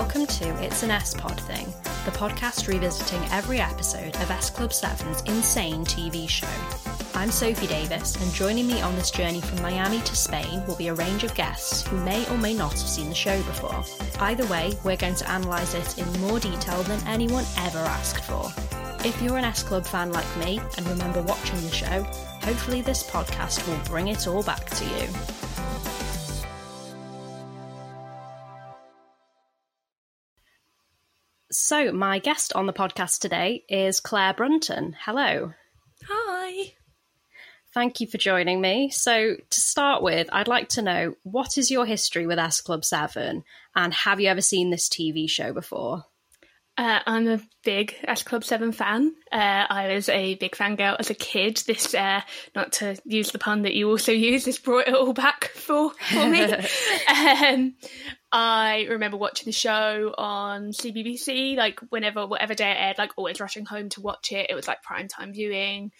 Welcome to It's an S Pod Thing, the podcast revisiting every episode of S Club 7's insane TV show. I'm Sophie Davis, and joining me on this journey from Miami to Spain will be a range of guests who may or may not have seen the show before. Either way, we're going to analyse it in more detail than anyone ever asked for. If you're an S Club fan like me and remember watching the show, hopefully this podcast will bring it all back to you. So, my guest on the podcast today is Claire Brunton. Hello. Hi. Thank you for joining me. So, to start with, I'd like to know what is your history with S Club 7 and have you ever seen this TV show before? Uh, I'm a big S Club 7 fan. Uh, I was a big fangirl as a kid. This, uh, not to use the pun that you also use, this brought it all back for, for me. um, I remember watching the show on CBBC, like whenever, whatever day it aired, like always rushing home to watch it. It was like prime time viewing.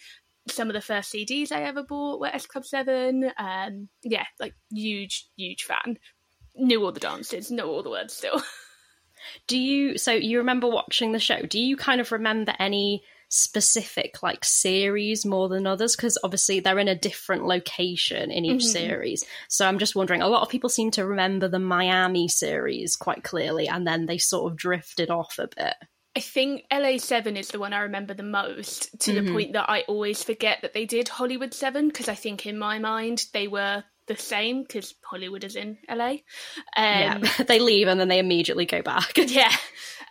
Some of the first CDs I ever bought were S Club 7. Um, yeah, like huge, huge fan. Knew all the dances, know all the words still. Do you, so you remember watching the show, do you kind of remember any specific like series more than others because obviously they're in a different location in each Mhm. series so i'm just wondering a lot of people seem to remember the miami series quite clearly and then they sort of drifted off a bit I think LA7 is the one I remember the most to Mhm. the point that I always forget that they did Hollywood 7 because I think in my mind they were the same because Hollywood is in LA. Um, yeah they leave and then they immediately go back yeah.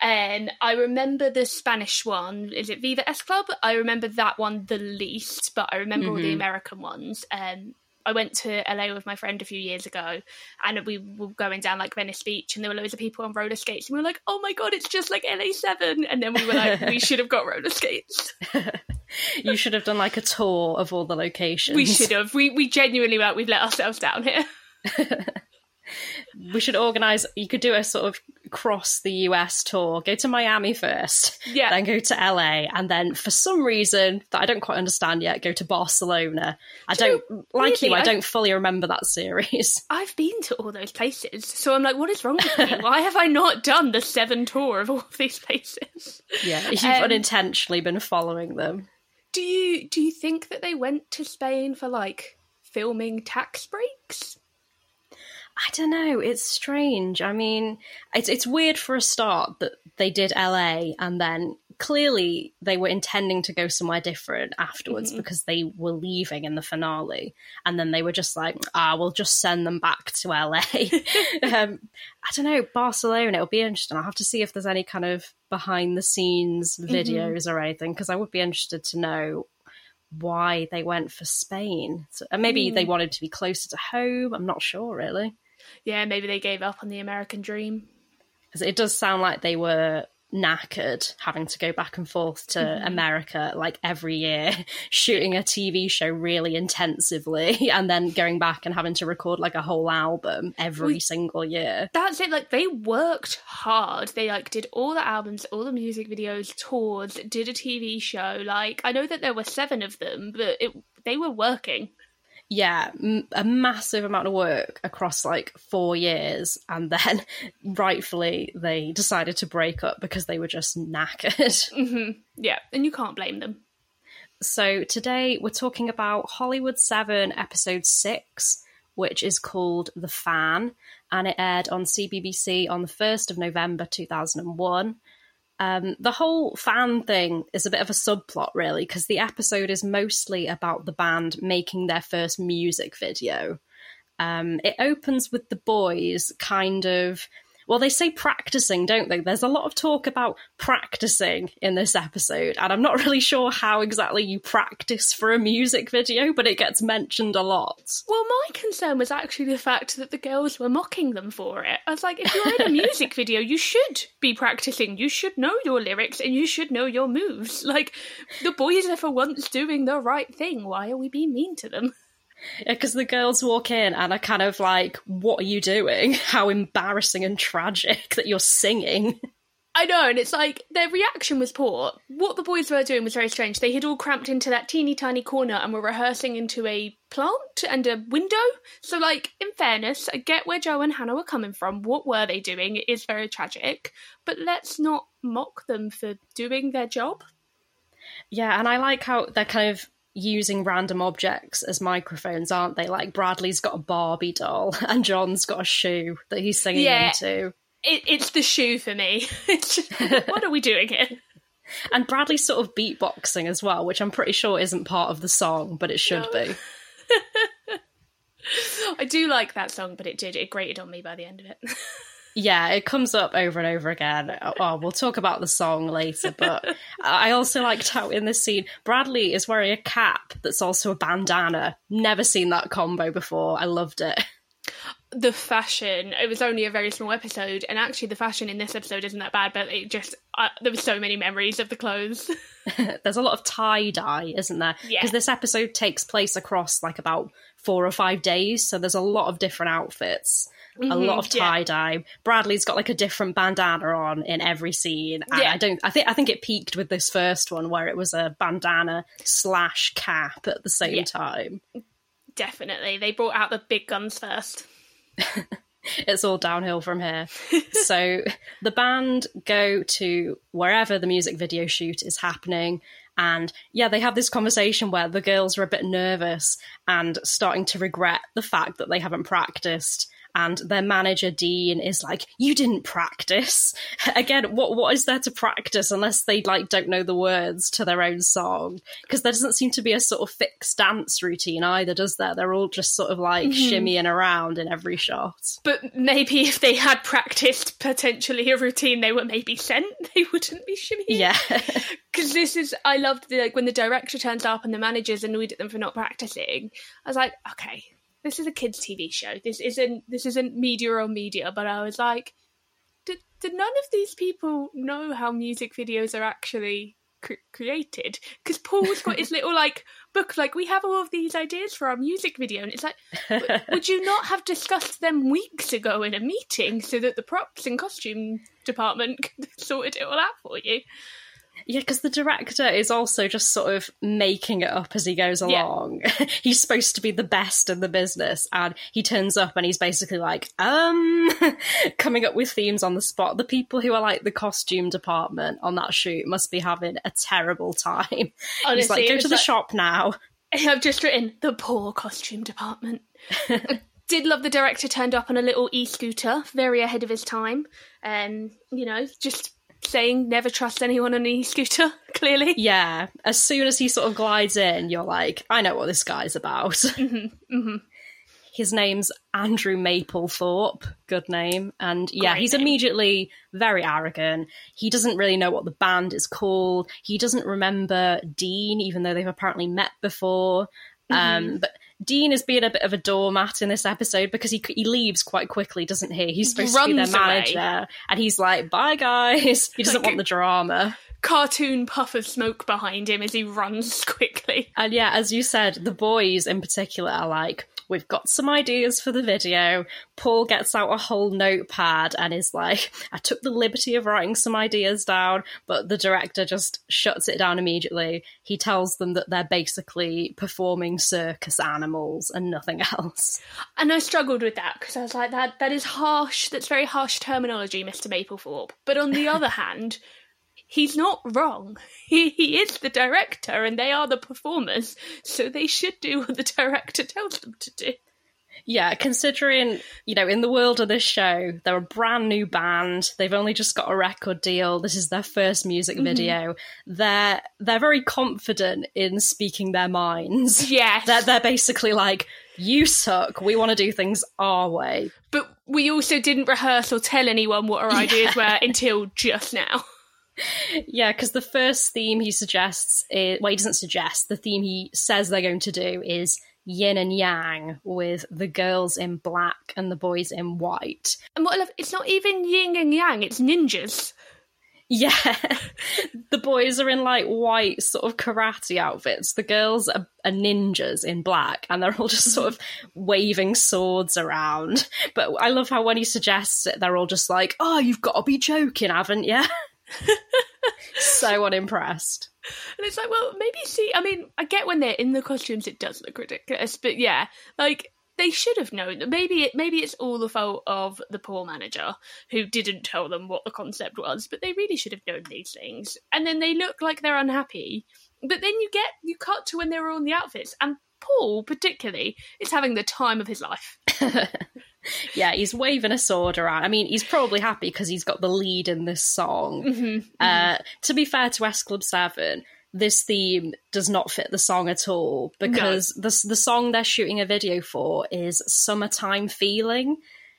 And I remember the Spanish one. Is it Viva S Club? I remember that one the least, but I remember all the Mhm. American ones. Um, I went to LA with my friend a few years ago, and we were going down like Venice Beach, and there were loads of people on roller skates, and we were like, "Oh my god, it's just like LA Seven!" And then we were like, "We should have got roller skates. you should have done like a tour of all the locations We should have. We we genuinely like we've let ourselves down here." we should organize you could do a sort of cross the us tour go to miami first Yeah. then go to la and then for some reason that i don't quite understand yet go to barcelona i Do don't like weirdly, you i don't fully remember that series I've been to all those places, so I'm like, "What is wrong with me? Why have I not done the seven tour of all of these places?" yeah you've Um, unintentionally been following them Do you do you think that they went to Spain for like filming tax breaks? I don't know. It's strange. I mean, it's it's weird for a start that they did LA and then clearly they were intending to go somewhere different afterwards Mhm. because they were leaving in the finale and then they were just like, ah, we'll just send them back to LA. um, I don't know, Barcelona. It'll be interesting. I'll have to see if there's any kind of behind the scenes videos or anything because I would be interested to know why they went for Spain. So, and maybe Mm. they wanted to be closer to home. I'm not sure really. Yeah, maybe they gave up on the American dream. it does sound like they were knackered having to go back and forth to Mhm. America like every year, shooting a TV show really intensively, and then going back and having to record like a whole album every We- single year. That's it. Like they worked hard. They like did all the albums, all the music videos, tours, did a TV show. Like I know that there were seven of them, but it they were working. Yeah, m- a massive amount of work across like four years, and then rightfully they decided to break up because they were just knackered. hmm Yeah, and you can't blame them. So today we're talking about Hollywood 7 episode 6, which is called The Fan, and it aired on CBBC on the 1st of November 2001. Um, the whole fan thing is a bit of a subplot, really, because the episode is mostly about the band making their first music video. Um, it opens with the boys kind of Well, they say practicing, don't they? There's a lot of talk about practicing in this episode, and I'm not really sure how exactly you practice for a music video, but it gets mentioned a lot. Well, my concern was actually the fact that the girls were mocking them for it. I was like, if you're in a music video, you should be practicing. You should know your lyrics and you should know your moves. Like, the boys are for once doing the right thing. Why are we being mean to them? Because the girls walk in and are kind of like, "What are you doing? How embarrassing and tragic that you're singing." I know, and it's like their reaction was poor. What the boys were doing was very strange. They had all cramped into that teeny tiny corner and were rehearsing into a plant and a window. So, like, in fairness, I get where Jo and Hannah were coming from. What were they doing? It is very tragic. But let's not mock them for doing their job. Yeah, and I like how they're kind of using random objects as microphones, aren't they? Like Bradley's got a Barbie doll and Jon's got a shoe that he's singing yeah, into. It, it's the shoe for me. what are we doing here? And Bradley's sort of beatboxing as well, which I'm pretty sure isn't part of the song, but it should no. be. I do like that song, but it did. It grated on me by the end of it. Yeah, it comes up over and over again. Oh, we'll talk about the song later, but I also liked how in this scene, Bradley is wearing a cap that's also a bandana. Never seen that combo before. I loved it. The fashion, it was only a very small episode, and actually, the fashion in this episode isn't that bad, but it just, uh, there were so many memories of the clothes. There's a lot of tie dye, isn't there? Yeah. Because this episode takes place across like about four or five days, so there's a lot of different outfits mm-hmm, a lot of tie dye. Yeah. Bradley's got like a different bandana on in every scene. And yeah. I don't. I think. I think it peaked with this first one where it was a bandana slash cap at the same yeah. time. Definitely, they brought out the big guns first. it's all downhill from here. so the band go to wherever the music video shoot is happening. And yeah, they have this conversation where the girls are a bit nervous and starting to regret the fact that they haven't practiced and their manager Dean is like, "You didn't practice." Again, what what is there to practice unless they like don't know the words to their own song? Because there doesn't seem to be a sort of fixed dance routine either, does there? They're all just sort of like mm-hmm. shimmying around in every shot. But maybe if they had practiced potentially a routine, they were maybe sent. They wouldn't be shimmying. Yeah. Because this is, I loved the, like when the director turns up and the manager's annoyed at them for not practicing. I was like, okay, this is a kids' TV show. This isn't this isn't media or media. But I was like, did none of these people know how music videos are actually cr- created? Because Paul's got his little like book, like we have all of these ideas for our music video, and it's like, would you not have discussed them weeks ago in a meeting so that the props and costume department sorted it all out for you? Yeah, because the director is also just sort of making it up as he goes along. Yeah. he's supposed to be the best in the business, and he turns up and he's basically like, um, coming up with themes on the spot. The people who are like the costume department on that shoot must be having a terrible time. Honestly, he's like, go to the like, shop now. I've just written the poor costume department. did love the director turned up on a little e-scooter, very ahead of his time, and you know, just saying never trust anyone on an e-scooter clearly yeah as soon as he sort of glides in you're like i know what this guy's about mm-hmm, mm-hmm. his name's andrew mapplethorpe good name and yeah Great he's name. immediately very arrogant he doesn't really know what the band is called he doesn't remember dean even though they've apparently met before mm-hmm. um, but Dean is being a bit of a doormat in this episode because he he leaves quite quickly, doesn't he? He's supposed to be their manager, away. and he's like, "Bye, guys." He doesn't like want the drama. Cartoon puff of smoke behind him as he runs quickly. And yeah, as you said, the boys in particular are like, We've got some ideas for the video. Paul gets out a whole notepad and is like, I took the liberty of writing some ideas down, but the director just shuts it down immediately. He tells them that they're basically performing circus animals and nothing else. And I struggled with that because I was like, that that is harsh. That's very harsh terminology, Mr. Mapplethorpe. But on the other hand, he's not wrong. He, he is the director and they are the performers, so they should do what the director tells them to do. Yeah, considering, you know, in the world of this show, they're a brand new band. They've only just got a record deal. This is their first music mm-hmm. video. They're they're very confident in speaking their minds. Yes. They're they're basically like, you suck. We want to do things our way. But we also didn't rehearse or tell anyone what our ideas yeah. were until just now. Yeah, because the first theme he suggests, is, well, he doesn't suggest, the theme he says they're going to do is yin and yang with the girls in black and the boys in white. And what I love, it's not even yin and yang, it's ninjas. Yeah. the boys are in like white sort of karate outfits. The girls are, are, ninjas in black and they're all just sort of waving swords around. But I love how when he suggests it, they're all just like, oh, you've got to be joking, haven't you? so unimpressed. And it's like, well, maybe see. I mean, I get when they're in the costumes, it does look ridiculous, but yeah, like they should have known. Maybe it, maybe it's all the fault of the poor manager who didn't tell them what the concept was, but they really should have known these things. And then they look like they're unhappy. But then you get you cut to when they're all in the outfits, and Paul particularly is having the time of his life. yeah, he's waving a sword around. I mean, he's probably happy because he's got the lead in this song. Mm-hmm, uh, mm-hmm. To be fair to S Club 7, this theme does not fit the song at all because no. the, the song they're shooting a video for is Summertime Feeling.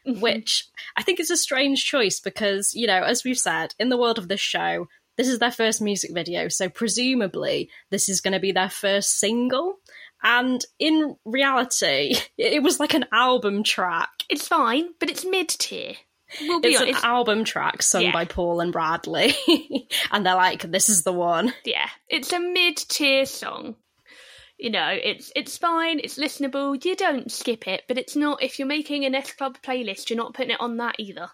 Mm-hmm. Which I think is a strange choice because, you know, as we've said, in the world of this show, this is their first music video, so presumably this is going to be their first single. And in reality, it was like an album track. It's fine, but it's mid tier. We'll it's honest. an album track sung yeah. by Paul and Bradley. and they're like, this is the one. Yeah. It's a mid tier song. You know, it's it's fine, it's listenable, you don't skip it, but it's not if you're making an S Club playlist, you're not putting it on that either.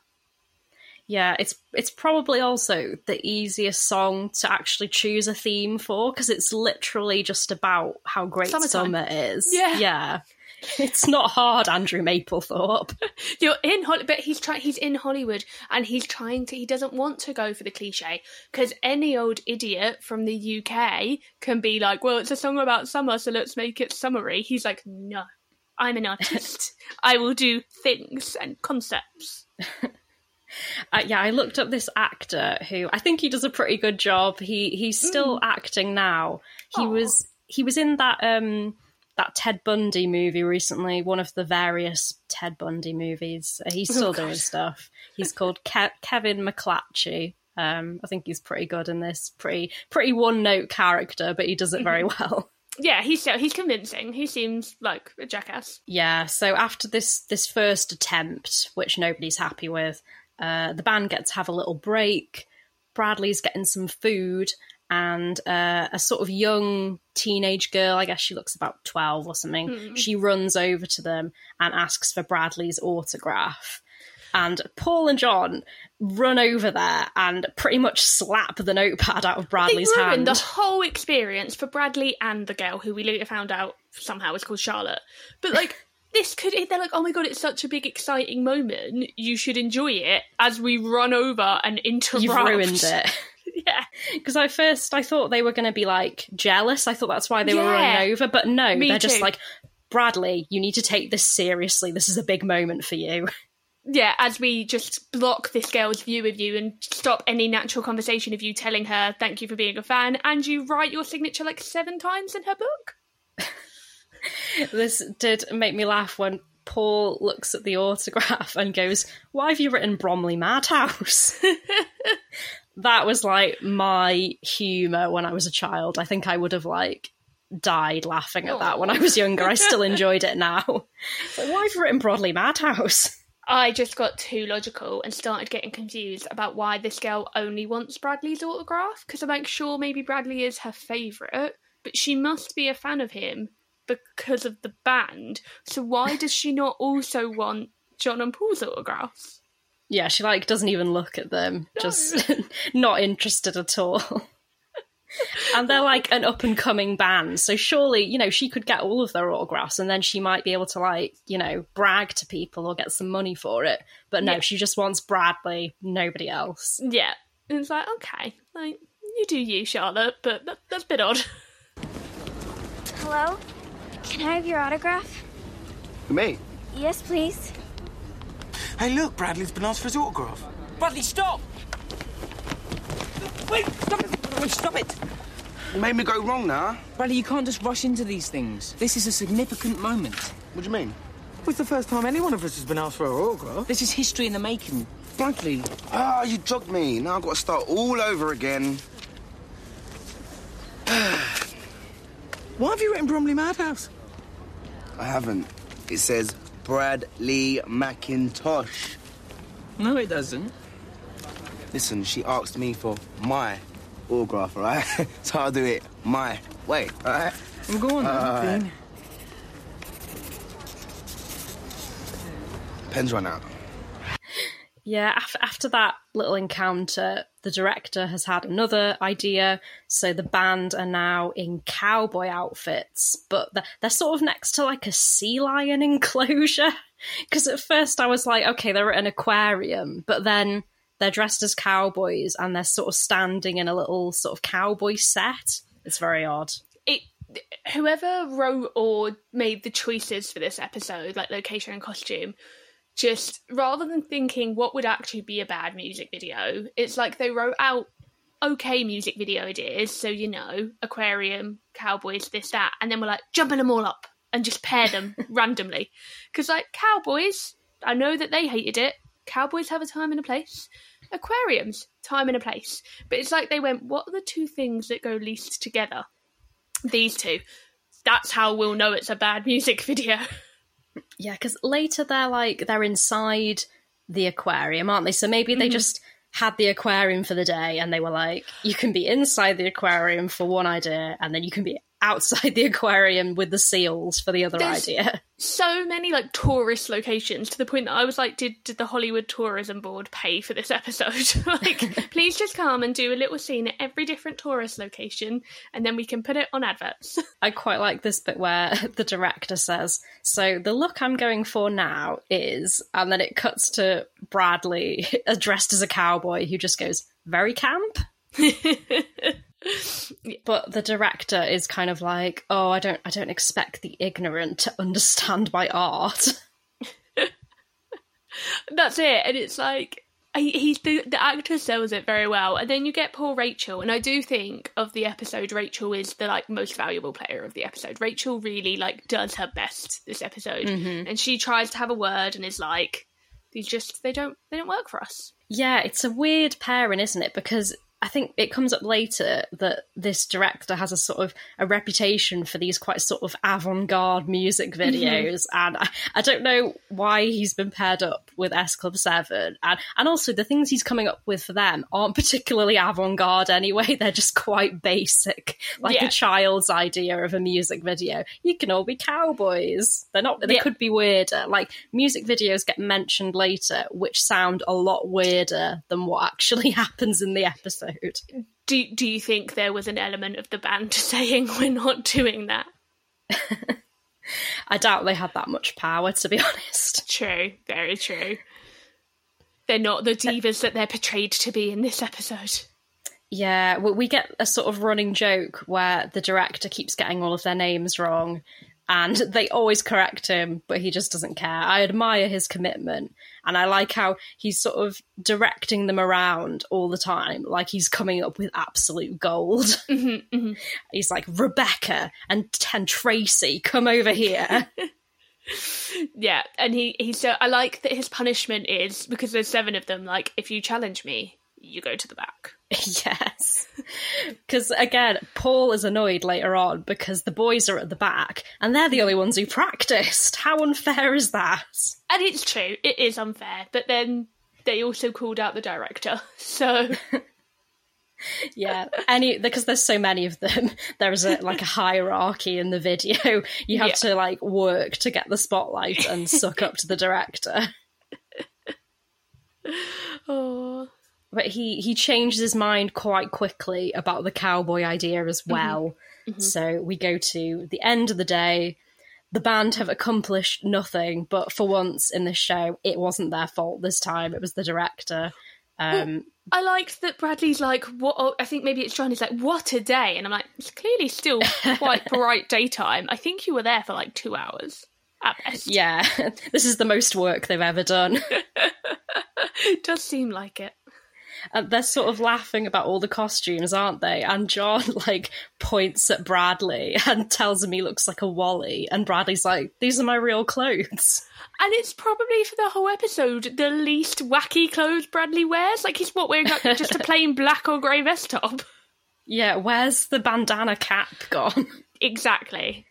Yeah, it's it's probably also the easiest song to actually choose a theme for because it's literally just about how great Summertime. summer is. Yeah, yeah. It's not hard, Andrew Mapplethorpe. You're in Hollywood, but he's trying. He's in Hollywood, and he's trying to. He doesn't want to go for the cliche because any old idiot from the UK can be like, "Well, it's a song about summer, so let's make it summery." He's like, "No, I'm an artist. I will do things and concepts." Uh, yeah, I looked up this actor who I think he does a pretty good job. He he's still mm. acting now. He Aww. was he was in that um that Ted Bundy movie recently, one of the various Ted Bundy movies. He's oh, still oh, doing stuff. He's called Ke- Kevin McClatchy. Um, I think he's pretty good in this. Pretty pretty one note character, but he does it very mm-hmm. well. Yeah, he's he's convincing. He seems like a jackass. Yeah. So after this this first attempt, which nobody's happy with, uh, the band gets to have a little break. Bradley's getting some food, and uh, a sort of young teenage girl, I guess she looks about 12 or something, mm. she runs over to them and asks for Bradley's autograph. And Paul and Jon run over there and pretty much slap the notepad out of Bradley's they ruined hand. the whole experience for Bradley and the girl who we later found out somehow was called Charlotte. But like this could they're like oh my god it's such a big exciting moment you should enjoy it as we run over and interrupt you've ruined it yeah because I first I thought they were going to be like jealous I thought that's why they yeah. were running over but no Me they're too. just like Bradley you need to take this seriously this is a big moment for you yeah, as we just block this girl's view of you and stop any natural conversation of you telling her thank you for being a fan, and you write your signature like seven times in her book this did make me laugh when Paul looks at the autograph and goes, Why have you written Bromley Madhouse? that was like my humour when I was a child. I think I would have like died laughing at that when I was younger. I still enjoyed it now. Like, why have you written Bromley Madhouse? I just got too logical and started getting confused about why this girl only wants Bradley's autograph. Because I'm like, sure, maybe Bradley is her favourite, but she must be a fan of him because of the band. So why does she not also want Jon and Paul's autographs? Yeah, she like doesn't even look at them. No. Just not interested at all. and they're like an up and coming band, so surely you know she could get all of their autographs, and then she might be able to like you know brag to people or get some money for it. But no, yeah. she just wants Bradley, nobody else. Yeah, and it's like okay, like you do you, Charlotte, but that, that's a bit odd. Hello. Can I have your autograph? Me? Yes, please. Hey, look, Bradley's been asked for his autograph. Bradley, stop! Wait, stop it! Wait, stop it! You made me go wrong now. Bradley, you can't just rush into these things. This is a significant moment. What do you mean? It's the first time any one of us has been asked for an autograph. This is history in the making. Bradley. Ah, you jogged me. Now I've got to start all over again. Why have you written Bromley Madhouse? I haven't. It says Bradley McIntosh. No, it doesn't. Listen, she asked me for my autograph, alright? so I'll do it my way, alright? Well, go on then, Alright. Dean. Pen's run out. Yeah, af- after that little encounter, the director has had another idea. So the band are now in cowboy outfits, but they're, sort of next to like a sea lion enclosure. Because at first I was like, okay, they're at an aquarium, but then they're dressed as cowboys and they're sort of standing in a little sort of cowboy set. It's very odd. it whoever wrote or made the choices for this episode like location and costume just rather than thinking what would actually be a bad music video it's like they wrote out okay music video ideas so you know aquarium cowboys this that and then we're like jumping them all up and just pair them randomly. Because like cowboys i know that they hated it. Cowboys have a time and a place. Aquariums time and a place. But it's like they went what are the two things that go least together? These two. That's how we'll know it's a bad music video. Yeah, because later they're like they're inside the aquarium, aren't they? So maybe they mm-hmm. just had the aquarium for the day and they were like, you can be inside the aquarium for one idea, and then you can be outside the aquarium with the seals for the other There's- idea. So many like tourist locations to the point that I was like, did did the Hollywood Tourism Board pay for this episode? like, please just come and do a little scene at every different tourist location, and then we can put it on adverts. I quite like this bit where the director says, So the look I'm going for now is, and then it cuts to Bradley dressed as a cowboy who just goes, Very camp. But the director is kind of like, oh, I don't, I don't expect the ignorant to understand my art. That's it, and it's like he's the the actor sells it very well, and then you get poor Rachel, and I do think of the episode, Rachel is the like most valuable player of the episode. Rachel really like does her best this episode, mm-hmm. and she tries to have a word and is like, these just they don't they don't work for us. Yeah, it's a weird pairing, isn't it? Because I think it comes up later that this director has a sort of a reputation for these quite sort of avant-garde music mm-hmm. videos, and I, I don't know why he's been paired up with S Club Seven, and and also the things he's coming up with for them aren't particularly avant-garde anyway. They're just quite basic, like Yeah. a child's idea of a music video. You can all be cowboys. They're not. They Yeah. could be weirder. Like music videos get mentioned later, which sound a lot weirder than what actually happens in the episode. Do do you think there was an element of the band saying we're not doing that? I doubt they had that much power, to be honest. True, very true. They're not the uh, divas that they're portrayed to be in this episode. Yeah, we we get a sort of running joke where the director keeps getting all of their names wrong, and they always correct him, but he just doesn't care. I admire his commitment, and I like how he's sort of directing them around all the time, like he's coming up with absolute gold. Mm-hmm, mm-hmm. He's like Rebecca and and Tracy, come over here. Yeah, and he he's so I like that his punishment is because there's seven of them. Like, if you challenge me, you go to the back. yes, because again, Paul is annoyed later on because the boys are at the back and they're the only ones who practiced. How unfair is that? And it's true, it is unfair. But then they also called out the director, so Yeah, any because there's so many of them. There's a like a hierarchy in the video. You have Yeah. to like work to get the spotlight and suck up to the director. oh, But he he changes his mind quite quickly about the cowboy idea as well. So we go to the end of the day. The band have accomplished nothing, but for once in this show, it wasn't their fault this time. It was the director. Um, I liked that Bradley's like, what? oh, I think maybe it's Jon. He's like, what a day, and I'm like, it's clearly still quite bright daytime. I think you were there for like two hours. at best. Yeah, this is the most work they've ever done. it does seem like it. And they're sort of laughing about all the costumes, aren't they? And Jon like points at Bradley and tells him he looks like a Wally, and Bradley's like, "These are my real clothes." And it's probably for the whole episode the least wacky clothes Bradley wears. Like he's what wearing like just a plain black or grey vest top. Yeah, where's the bandana cap gone? Exactly.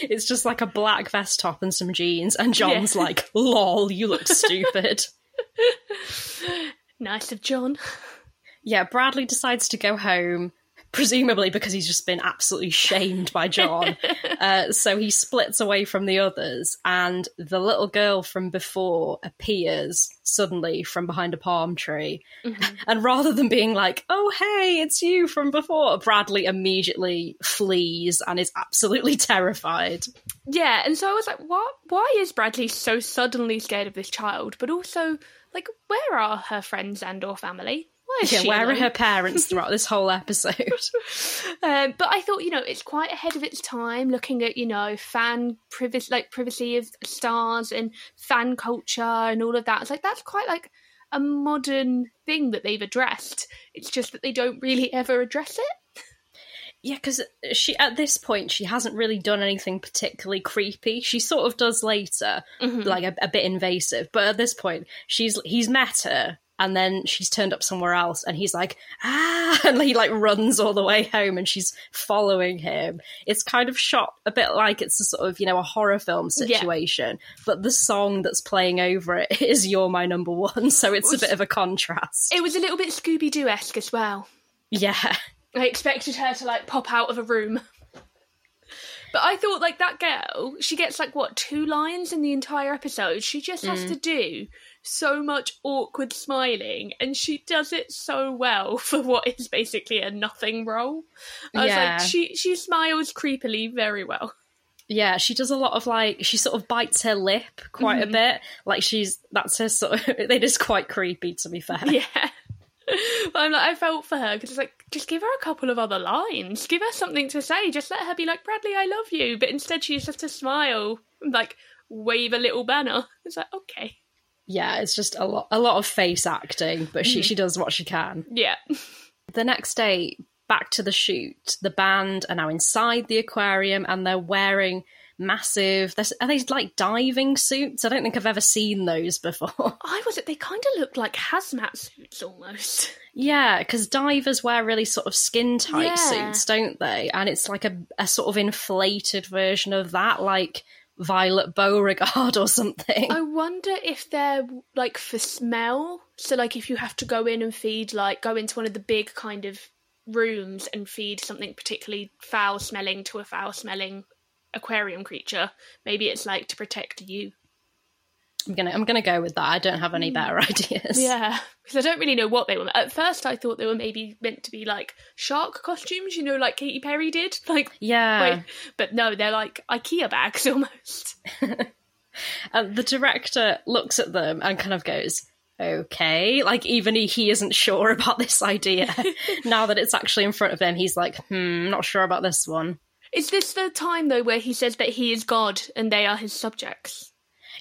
It's just like a black vest top and some jeans, and Jon's yeah. like, "Lol, you look stupid." Nice of Jon. Yeah, Bradley decides to go home presumably because he's just been absolutely shamed by Jon. uh, so he splits away from the others, and the little girl from before appears suddenly from behind a palm tree. Mm-hmm. And rather than being like, oh, hey, it's you from before, Bradley immediately flees and is absolutely terrified. Yeah, and so I was like, what? Why is Bradley so suddenly scared of this child? But also, like, where are her friends and or family? yeah, where are her parents throughout this whole episode? um, but I thought, you know, it's quite ahead of its time, looking at you know fan privacy, like privacy of stars and fan culture and all of that. It's like that's quite like a modern thing that they've addressed. It's just that they don't really ever address it. Yeah, because she at this point she hasn't really done anything particularly creepy. She sort of does later, mm-hmm. like a, a, bit invasive, but at this point she's he's met her and then she's turned up somewhere else and he's like ah and he like runs all the way home and she's following him it's kind of shot a bit like it's a sort of you know a horror film situation yeah. but the song that's playing over it is you're my number one so it's it was, a bit of a contrast it was a little bit scooby-doo-esque as well yeah i expected her to like pop out of a room but I thought, like, that girl, she gets, like, what, two lines in the entire episode? She just has mm. to do so much awkward smiling, and she does it so well for what is basically a nothing role. I yeah. was like, she, she smiles creepily very well. Yeah, she does a lot of like she sort of bites her lip quite mm-hmm. a bit. Like she's that's her sort of it is quite creepy to be fair. Yeah. But I'm like, I felt for her because it's like, just give her a couple of other lines, give her something to say, just let her be like, Bradley, I love you. But instead, she just has to smile, and, like wave a little banner. It's like, okay. Yeah, it's just a lot, a lot of face acting, but she mm. she does what she can. Yeah. The next day, back to the shoot. The band are now inside the aquarium, and they're wearing massive. Are they like diving suits? I don't think I've ever seen those before. I was it. They kind of look like hazmat suits almost. Yeah, because divers wear really sort of skin tight yeah. suits, don't they? And it's like a, a sort of inflated version of that, like Violet Beauregarde or something. I wonder if they're like for smell. So, like, if you have to go in and feed, like, go into one of the big kind of rooms and feed something particularly foul smelling to a foul smelling aquarium creature. Maybe it's like to protect you. I'm gonna I'm gonna go with that. I don't have any better ideas. Yeah, because I don't really know what they were. At first, I thought they were maybe meant to be like shark costumes, you know, like Katy Perry did. Like yeah, wait, but no, they're like IKEA bags almost. and the director looks at them and kind of goes, "Okay." Like even he, he isn't sure about this idea. now that it's actually in front of him, he's like, "Hmm, not sure about this one." Is this the time though where he says that he is God and they are his subjects?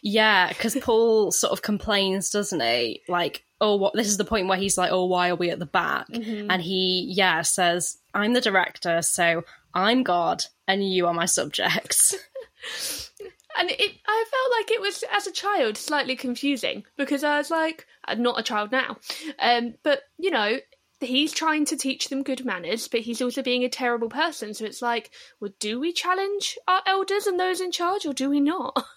Yeah, because Paul sort of complains, doesn't he? Like, oh, what? This is the point where he's like, oh, why are we at the back? Mm-hmm. And he, yeah, says, I'm the director, so I'm God, and you are my subjects. and it, I felt like it was, as a child, slightly confusing because I was like, I'm not a child now, um, but you know, he's trying to teach them good manners, but he's also being a terrible person. So it's like, well, do we challenge our elders and those in charge, or do we not?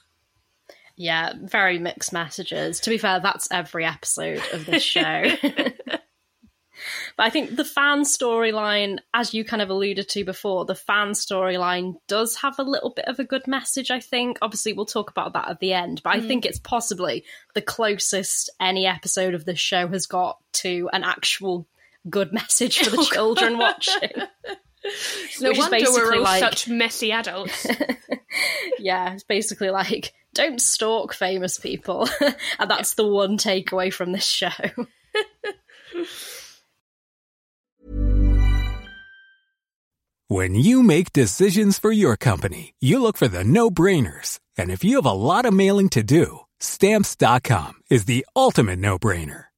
Yeah, very mixed messages. To be fair, that's every episode of this show. but I think the fan storyline, as you kind of alluded to before, the fan storyline does have a little bit of a good message, I think. Obviously, we'll talk about that at the end, but mm. I think it's possibly the closest any episode of this show has got to an actual good message for the oh, children watching. no wonder we're all like... such messy adults. yeah, it's basically like don't stalk famous people, and that's the one takeaway from this show. When you make decisions for your company, you look for the no brainers. And if you have a lot of mailing to do, stamps.com is the ultimate no brainer.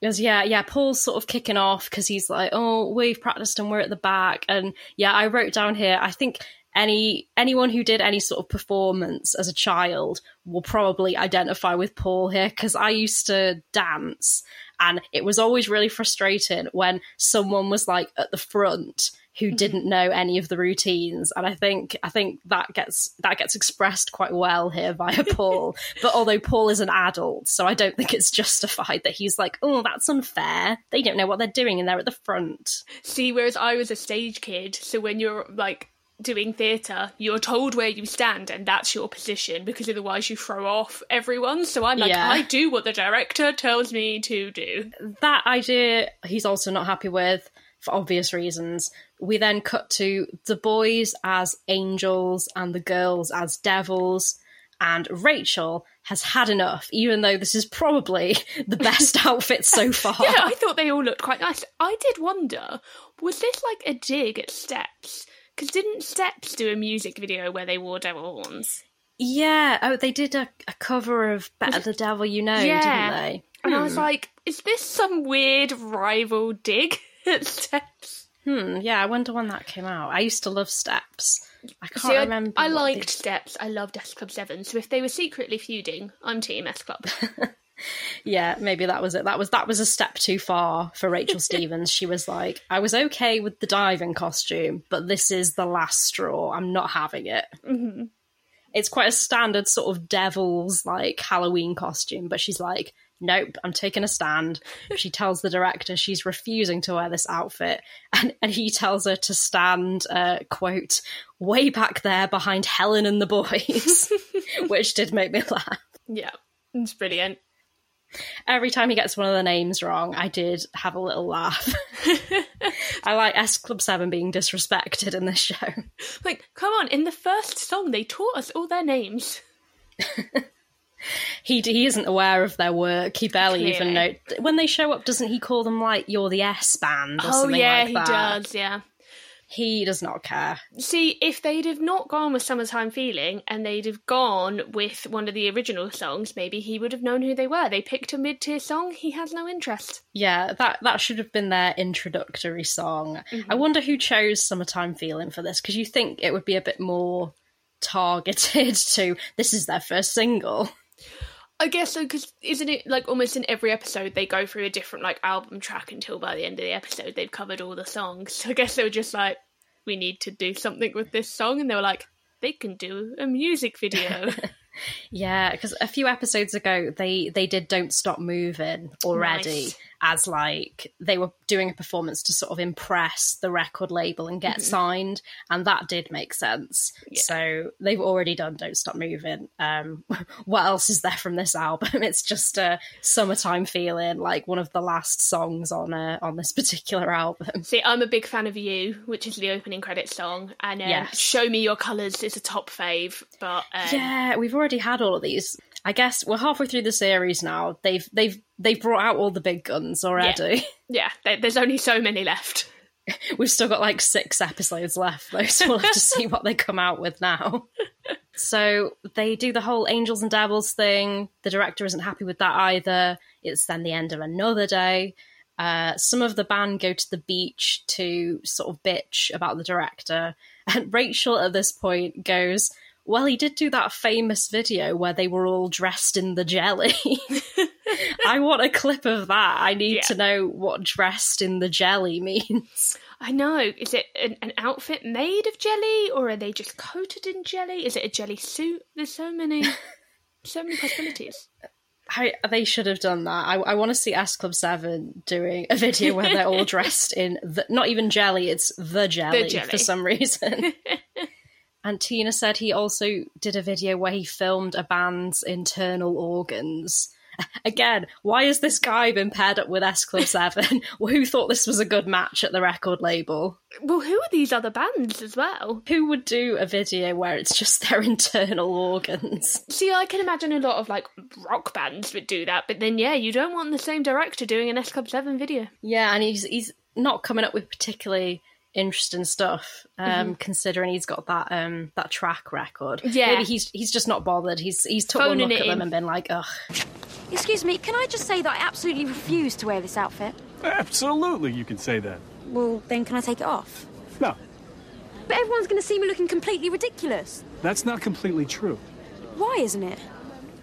Because yeah, yeah, Paul's sort of kicking off because he's like, "Oh, we've practiced and we're at the back." And yeah, I wrote down here. I think any anyone who did any sort of performance as a child will probably identify with Paul here because I used to dance and it was always really frustrating when someone was like at the front who mm-hmm. didn't know any of the routines and i think i think that gets that gets expressed quite well here via paul but although paul is an adult so i don't think it's justified that he's like oh that's unfair they don't know what they're doing and they're at the front see whereas i was a stage kid so when you're like doing theatre, you're told where you stand and that's your position because otherwise you throw off everyone. So I'm like, yeah. I do what the director tells me to do. That idea he's also not happy with for obvious reasons. We then cut to the boys as angels and the girls as devils. And Rachel has had enough, even though this is probably the best outfit so far. Yeah, I thought they all looked quite nice. I did wonder, was this like a dig at Steps? Because didn't Steps do a music video where they wore devil horns? Yeah. Oh, they did a, a cover of Better the Devil You Know, yeah. didn't they? And hmm. I was hmm. like, is this some weird rival dig Steps? Hmm, yeah, I wonder when that came out. I used to love Steps. I can't See, remember. I, liked Steps. I loved S Club 7. So if they were secretly feuding, I'm Team S Club. yeah, maybe that was it. That was that was a step too far for Rachel Stevens. She was like, I was okay with the diving costume, but this is the last straw. I'm not having it. Mm-hmm. It's quite a standard sort of devil's like Halloween costume, but she's like, nope, I'm taking a stand. She tells the director she's refusing to wear this outfit, and, and he tells her to stand, uh, quote, way back there behind Helen and the boys, which did make me laugh. Yeah, it's brilliant. Every time he gets one of the names wrong, I did have a little laugh. I like S Club 7 being disrespected in this show. Like, come on, in the first song, they taught us all their names. he he isn't aware of their work. He barely Clearly. even know when they show up. Doesn't he call them like "You're the S band"? Or oh yeah, like he does. Yeah, he does not care. See, if they'd have not gone with Summertime Feeling and they'd have gone with one of the original songs, maybe he would have known who they were. They picked a mid tier song, he has no interest. Yeah, that that should have been their introductory song. Mm-hmm. I wonder who chose Summertime Feeling for this, because you think it would be a bit more targeted to this is their first single. I guess so because isn't it like almost in every episode they go through a different like album track until by the end of the episode they've covered all the songs. So I guess they were just like, we need to do something with this song, and they were like, they can do a music video. yeah, because a few episodes ago they they did "Don't Stop Moving" already. Nice as like they were doing a performance to sort of impress the record label and get mm-hmm. signed and that did make sense yeah. so they've already done don't stop moving um what else is there from this album it's just a summertime feeling like one of the last songs on uh, on this particular album see i'm a big fan of you which is the opening credit song and um, yes. show me your colors is a top fave but um... yeah we've already had all of these I guess we're halfway through the series now. They've they've they've brought out all the big guns already. Yeah, yeah there's only so many left. We've still got like six episodes left though, so we'll have to see what they come out with now. so they do the whole angels and devils thing. The director isn't happy with that either. It's then the end of another day. Uh, some of the band go to the beach to sort of bitch about the director, and Rachel at this point goes, well, he did do that famous video where they were all dressed in the jelly. I want a clip of that. I need Yeah. to know what dressed in the jelly means. I know. Is it an, an outfit made of jelly, or are they just coated in jelly? Is it a jelly suit? There's so many, so many possibilities. I, they should have done that. I, I want to see S Club 7 doing a video where they're all dressed in the, not even jelly, it's the jelly, jelly. for some reason. And Tina said he also did a video where he filmed a band's internal organs. Again, why has this guy been paired up with S Club 7? Who thought this was a good match at the record label? Well, who are these other bands as well? Who would do a video where it's just their internal organs? See, I can imagine a lot of like rock bands would do that, but then yeah, you don't want the same director doing an S Club Seven video. Yeah, and he's he's not coming up with particularly interesting stuff, um, considering he's got that um that track record. Mm-hmm. Yeah. maybe he's he's just not bothered. He's he's took one look it at them and been like, ugh. Excuse me, can I just say that I absolutely refuse to wear this outfit? Absolutely, you can say that. Well, then can I take it off? No, But everyone's going to see me looking completely ridiculous. that's not completely true. Why isn't it?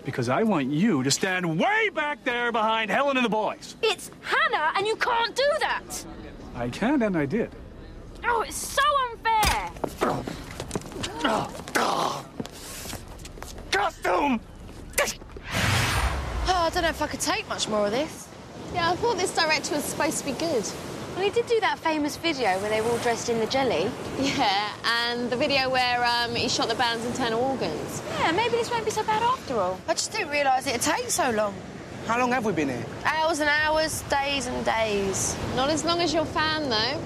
Because I want you to stand way back there behind Helen and the boys. It's Hannah, and you can't do that! I can and I did. Oh, it's so unfair! Costume! Oh, I don't know if I could take much more of this. Yeah, I thought this director was supposed to be good. Well, he did do that famous video where they were all dressed in the jelly. Yeah, and the video where um, he shot the band's internal organs. Yeah, maybe this won't be so bad after all. I just didn't realise it'd take so long. How long have we been here? Hours and hours, days and days. Not as long as your fan, though.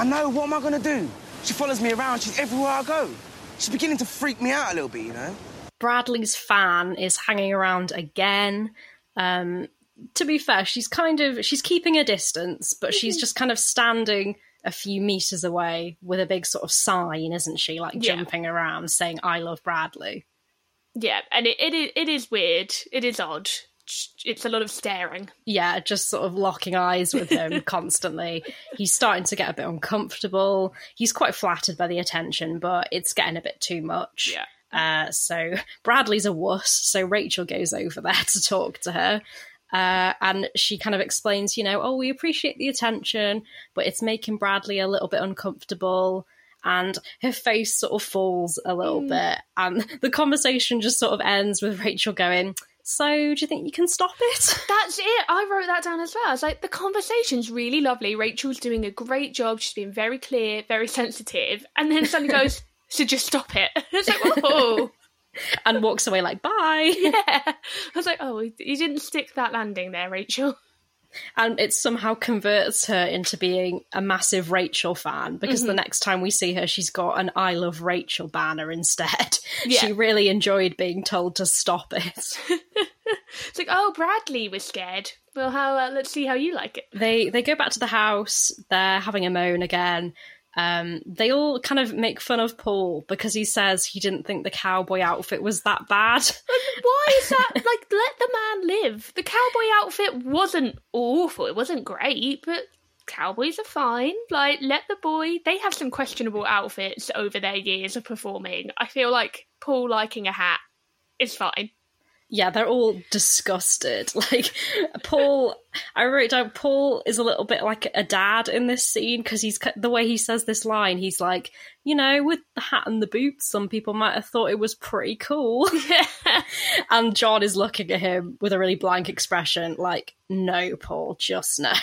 I know, what am I gonna do? She follows me around, she's everywhere I go. She's beginning to freak me out a little bit, you know? Bradley's fan is hanging around again. Um, to be fair, she's kind of she's keeping a distance, but she's just kind of standing a few meters away with a big sort of sign, isn't she? Like Yeah. jumping around saying "I love Bradley." Yeah, and it, it is it is weird. It is odd. It's a lot of staring. yeah, just sort of locking eyes with him constantly. He's starting to get a bit uncomfortable. He's quite flattered by the attention, but it's getting a bit too much. Yeah. Uh, so Bradley's a wuss, so Rachel goes over there to talk to her. Uh, and she kind of explains, you know, oh, we appreciate the attention, but it's making Bradley a little bit uncomfortable. And her face sort of falls a little bit. And the conversation just sort of ends with Rachel going, So, do you think you can stop it? That's it. I wrote that down as well. I was like, the conversation's really lovely. Rachel's doing a great job. She's being very clear, very sensitive, and then suddenly goes, "So just stop it." It's like, oh, and walks away like bye yeah. I was like, oh, you didn't stick that landing there, Rachel. And it somehow converts her into being a massive rachel fan because Mm-hmm. the next time we see her she's got an i love rachel banner instead Yeah. she really enjoyed being told to stop it It's like, oh, Bradley was scared. Well, how? Uh, let's see how you like it. they they go back to the house they're having a moan again um, they all kind of make fun of Paul because he says he didn't think the cowboy outfit was that bad. Why is that? Like, let the man live. The cowboy outfit wasn't awful. It wasn't great, but cowboys are fine. Like, let the boy. They have some questionable outfits over their years of performing. I feel like Paul liking a hat is fine. yeah, they're all disgusted. Like Paul, I wrote down Paul is a little bit like a dad in this scene because he's the way he says this line. He's like, you know, with the hat and the boots, some people might have thought it was pretty cool. and Jon is looking at him with a really blank expression, like, no, Paul, just no.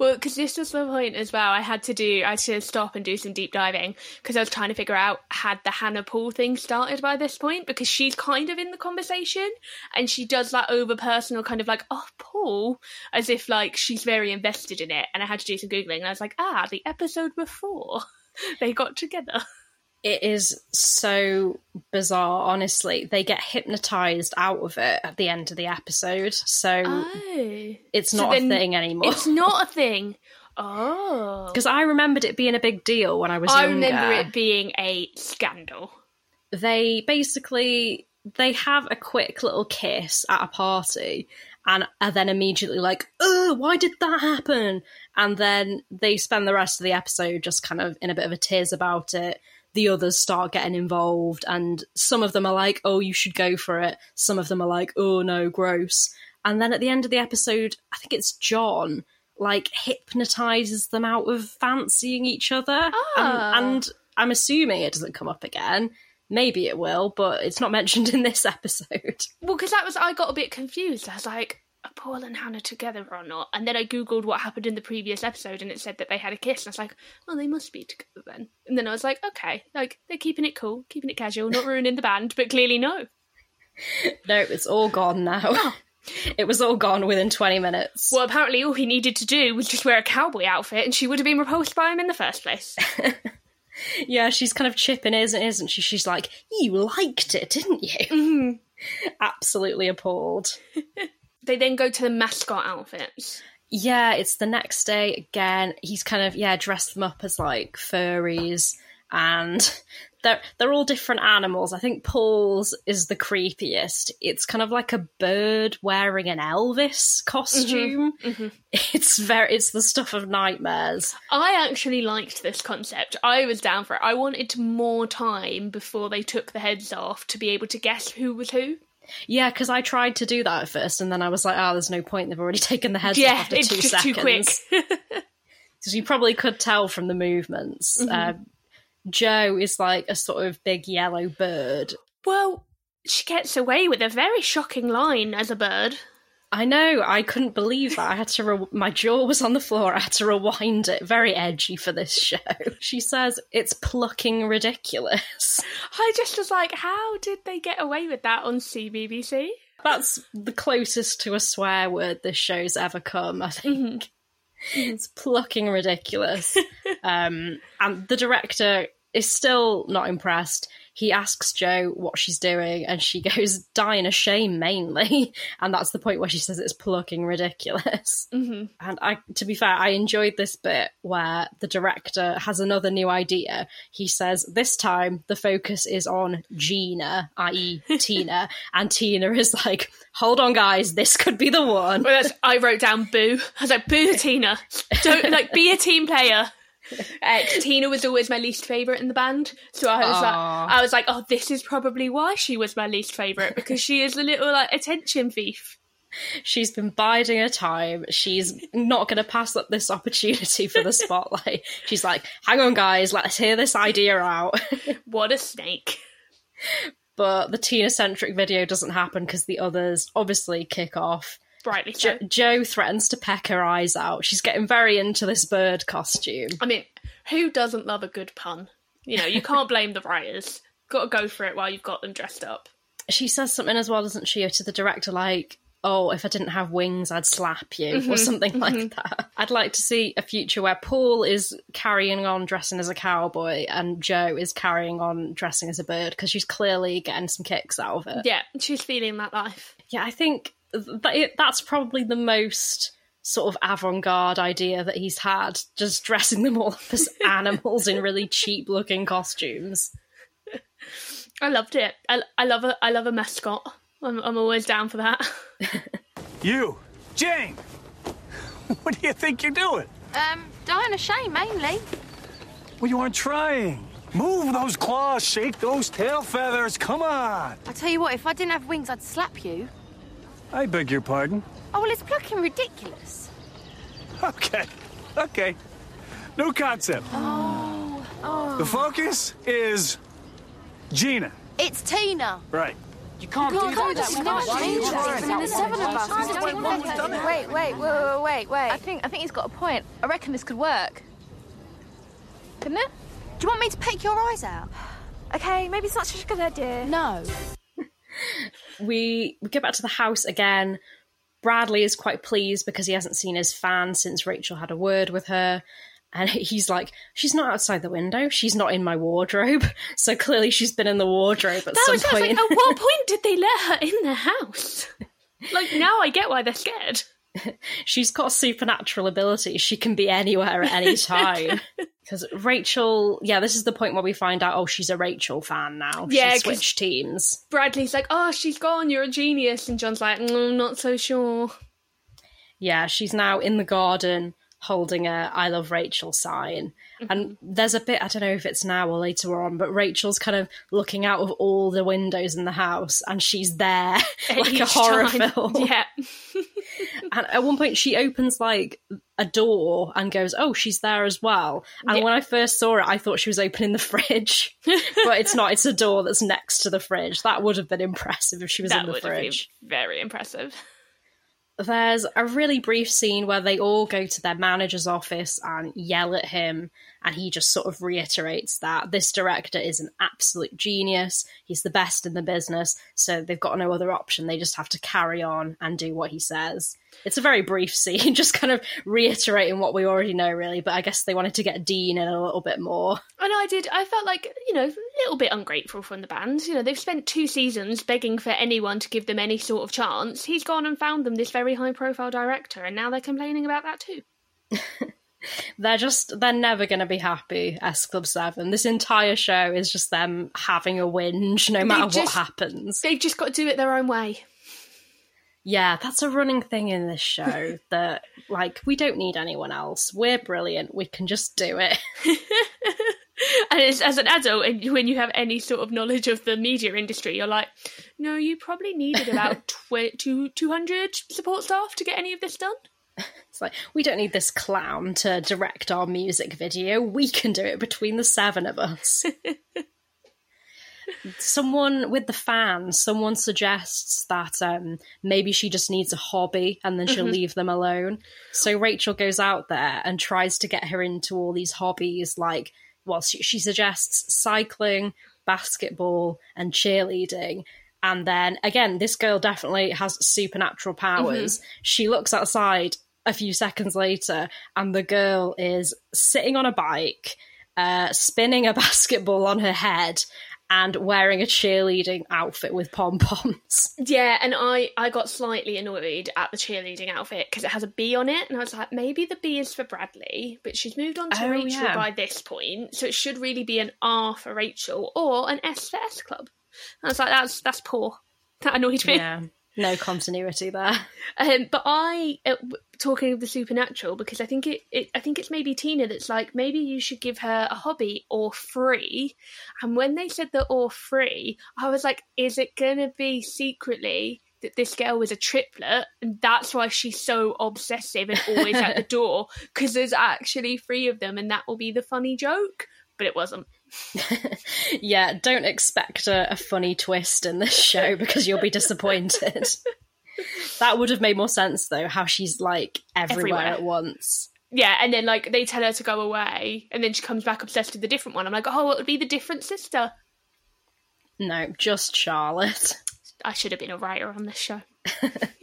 Well, because this was the point as well. I had to do, I had to stop and do some deep diving because I was trying to figure out had the Hannah Paul thing started by this point because she's kind of in the conversation and she does that over personal kind of like, oh, Paul, as if like she's very invested in it. And I had to do some Googling and I was like, ah, the episode before they got together. it is so bizarre, honestly. They get hypnotized out of it at the end of the episode. So Oh. it's So not a thing anymore. It's not a thing. Oh. Because I remembered it being a big deal when I was younger. I younger. remember it being a scandal. they basically they have a quick little kiss at a party and are then immediately like oh why did that happen and then they spend the rest of the episode just kind of in a bit of a tears about it the others start getting involved, and some of them are like, "Oh, you should go for it." Some of them are like, "Oh no, gross." And then at the end of the episode, I think it's Jon like hypnotizes them out of fancying each other, Ah. and, and I'm assuming it doesn't come up again. Maybe it will, but it's not mentioned in this episode. Well, because that was I got a bit confused. I was like, are Paul and Hannah together or not? And then I googled what happened in the previous episode, and it said that they had a kiss. And I was like, oh, they must be together then. And then I was like, okay, like they're keeping it cool, keeping it casual, not ruining the band, but clearly no. No, it's all gone now. Oh. it was all gone within 20 minutes. Well, apparently all he needed to do was just wear a cowboy outfit, and she would have been repulsed by him in the first place. Yeah, she's kind of chipping, isn't isn't she? She's like, "You liked it, didn't you?" Mm-hmm. Absolutely appalled. they then go to the mascot outfits. Yeah, it's the next day again. He's kind of yeah dressed them up as like furries, and they're they're all different animals. I think Paul's is the creepiest. It's kind of like a bird wearing an Elvis costume. It's very it's the stuff of nightmares. I actually liked this concept. I was down for it. I wanted more time before they took the heads off to be able to guess who was who. Yeah, because I tried to do that at first, and then I was like, "Oh, there's no point. They've already taken the heads off yeah, after it's two just seconds." too quick. because you probably could tell from the movements. Mhm. Um, Jo is like a sort of big yellow bird. well, she gets away with a very shocking line as a bird. I know. I couldn't believe that. I had to. Re- my jaw was on the floor. I had to rewind it. Very edgy for this show. She says it's plucking ridiculous. I just was like, how did they get away with that on CBBC? That's the closest to a swear word this show's ever come. I think mm-hmm. It's plucking ridiculous. um, and the director is still not impressed. He asks Jo what she's doing, and she goes, "Dying of shame, mainly." And that's the point where she says it's plucking ridiculous. Mm-hmm. And I, to be fair, I enjoyed this bit where the director has another new idea. He says this time the focus is on Gina, i.e., Tina, and Tina is like, "Hold on, guys, this could be the one." Well, that's, I wrote down boo. I was like, boo, Tina. Don't like be a team player. Uh, Tina was always my least favorite in the band, so I was like, I was like, oh, this is probably why she was my least favorite because she is a little like attention thief. She's been biding her time. She's not going to pass up this opportunity for the spotlight. She's like, "Hang on, guys, let's hear this idea out." What a snake! but the Tina centric video doesn't happen because the others obviously kick off. Rightly so. Jo- Joe threatens to peck her eyes out. She's getting very into this bird costume. I mean, who doesn't love a good pun? You know, you can't blame the writers. Got to go for it while you've got them dressed up. She says something as well, doesn't she, to the director, like, oh, if I didn't have wings, I'd slap you, or Mhm, something like mhm. that. I'd like to see a future where Paul is carrying on dressing as a cowboy and Jo is carrying on dressing as a bird because she's clearly getting some kicks out of it. Yeah, she's feeling that life. Yeah, I think that it, that's probably the most sort of avant-garde idea that he's had, just dressing them all up as animals in really cheap-looking costumes. I loved it. I, I love a I love a mascot. I'm, I'm always down for that. You, Jane. What do you think you're doing? Um, dying of shame, mainly. Well, you aren't trying. Move those claws, shake those tail feathers. Come on. I tell you what, if I didn't have wings, I'd slap you. I beg your pardon. Oh, well, it's plucking ridiculous. Okay, okay. New concept. Oh. Oh. The focus is Gina. It's Tina. Right. You can't, You do can't that. do that. We can't change it. There's seven of us. Wait, There's wait, wait, wait, wait, wait, wait, wait, wait. I think I think he's got a point. I reckon this could work. Couldn't it? Do you want me to pick your eyes out? Okay, maybe it's not such a good idea. No. We we go back to the house again. Bradley is quite pleased because he hasn't seen his fan since Rachel had a word with her. And he's like, she's not outside the window. She's not in my wardrobe. So clearly she's been in the wardrobe at That some was, point. like, at what point did they let her in the house? Like now I get why they're scared. she's got supernatural abilities. She can be anywhere at any time. Because Rachel, yeah, this is the point where we find out, oh, she's a Rachel fan now. Yeah, she's 'cause- switched teams. Bradley's like, oh, she's gone. You're a genius, and Jon's like, mm, I'm not so sure. Yeah, she's now in the garden holding a I love Rachel sign. And there's a bit, I don't know if it's now or later on, but Rachel's kind of looking out of all the windows in the house and she's there like a horror time. film. Yeah. And at one point, she opens like a door and goes, "Oh, she's there as well." And Yeah. when I first saw it, I thought she was opening the fridge, but it's not. It's a door that's next to the fridge. That would have been impressive if she was that in the would have been fridge. very impressive. There's a really brief scene where they all go to their manager's office and yell at him, and he just sort of reiterates that this director is an absolute genius. He's the best in the business, so they've got no other option. They just have to carry on and do what he says. It's a very brief scene, just kind of reiterating what we already know, really. But I guess they wanted to get Dean in a little bit more. And I did. I felt like you know a little bit ungrateful from the band. You know they've spent two seasons begging for anyone to give them any sort of chance. He's gone and found them this very high-profile director, and now they're complaining about that too. They're just, they're never going to be happy, S Club 7. This entire show is just them having a whinge no matter what happens. They've just got to do it their own way. Yeah, that's a running thing in this show that, like, we don't need anyone else. We're brilliant. We can just do it. And as, as an adult, and when you have any sort of knowledge of the media industry, you're like, no, you probably needed about tw- two, 200 support staff to get any of this done. It's like, we don't need this clown to direct our music video. We can do it between the seven of us. someone with the fans, someone suggests that um, maybe she just needs a hobby and then she'll Mhm. leave them alone. So Rachel goes out there and tries to get her into all these hobbies, like, well, she, she suggests cycling, basketball, and cheerleading. And then again, this girl definitely has supernatural powers. She looks outside a few seconds later, and the girl is sitting on a bike, uh, spinning a basketball on her head, and wearing a cheerleading outfit with pom poms. Yeah, and I, I got slightly annoyed at the cheerleading outfit because it has a B on it, and I was like, maybe the B is for Bradley, but she's moved on to Oh, Rachel yeah. by this point, so it should really be an R for Rachel or an S for S Club. I was like, that's that's poor. That annoyed me. Yeah, no continuity there. Um, but I, uh, talking of the supernatural, because I think it, it, I think it's maybe Tina that's like, maybe you should give her a hobby or free. And when they said the or free, I was like, is it gonna be secretly that this girl was a triplet, and that's why she's so obsessive and always at the door because there's actually three of them, and that will be the funny joke. But it wasn't. yeah, don't expect a, a funny twist in this show because you'll be disappointed. that would have made more sense though, how she's like everywhere, Everywhere. at once. Yeah, and then like they tell her to go away, and then she comes back obsessed with the different one. I'm like, oh, it would be the different sister. No, just Charlotte. I should have been a writer on this show.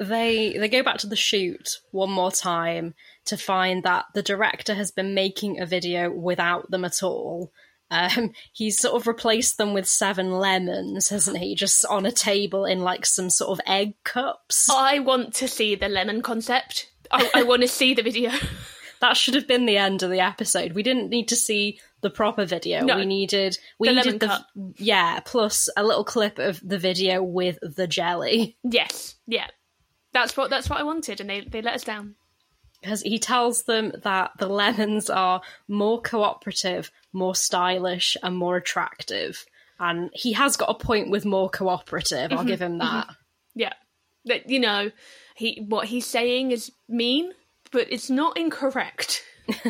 They they go back to the shoot one more time to find that the director has been making a video without them at all. Um, he's sort of replaced them with seven lemons, hasn't he? Just on a table in like some sort of egg cups. I want to see the lemon concept. I, I want to see the video. That should have been the end of the episode. We didn't need to see the proper video. No. we needed we The needed the yeah, plus a little clip of the video with the jelly. yes, yeah, that's what that's what I wanted, and they they let us down. because he tells them that the lemons are more cooperative, more stylish, and more attractive. And he has got a point with more cooperative. I'll Mhm, give him that. Yeah, that you know, he what he's saying is mean, but it's not incorrect.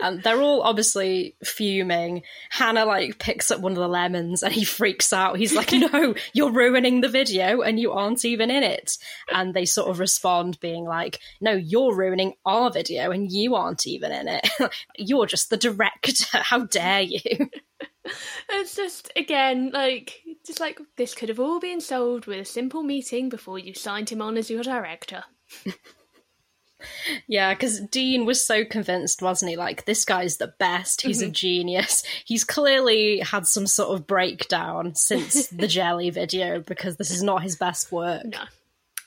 And they're all obviously fuming. Hannah like picks up one of the lemons and he freaks out. He's like, "No, you're ruining the video and you aren't even in it." And they sort of respond being like, "No, you're ruining our video and you aren't even in it. you're just the director. How dare you?" It's just again like just like this could have all been solved with a simple meeting before you signed him on as your director. Yeah, because Dean was so convinced, wasn't he? Like, this guy's the best. He's a Mhm. genius. He's clearly had some sort of breakdown since the jelly video because this is not his best work. No,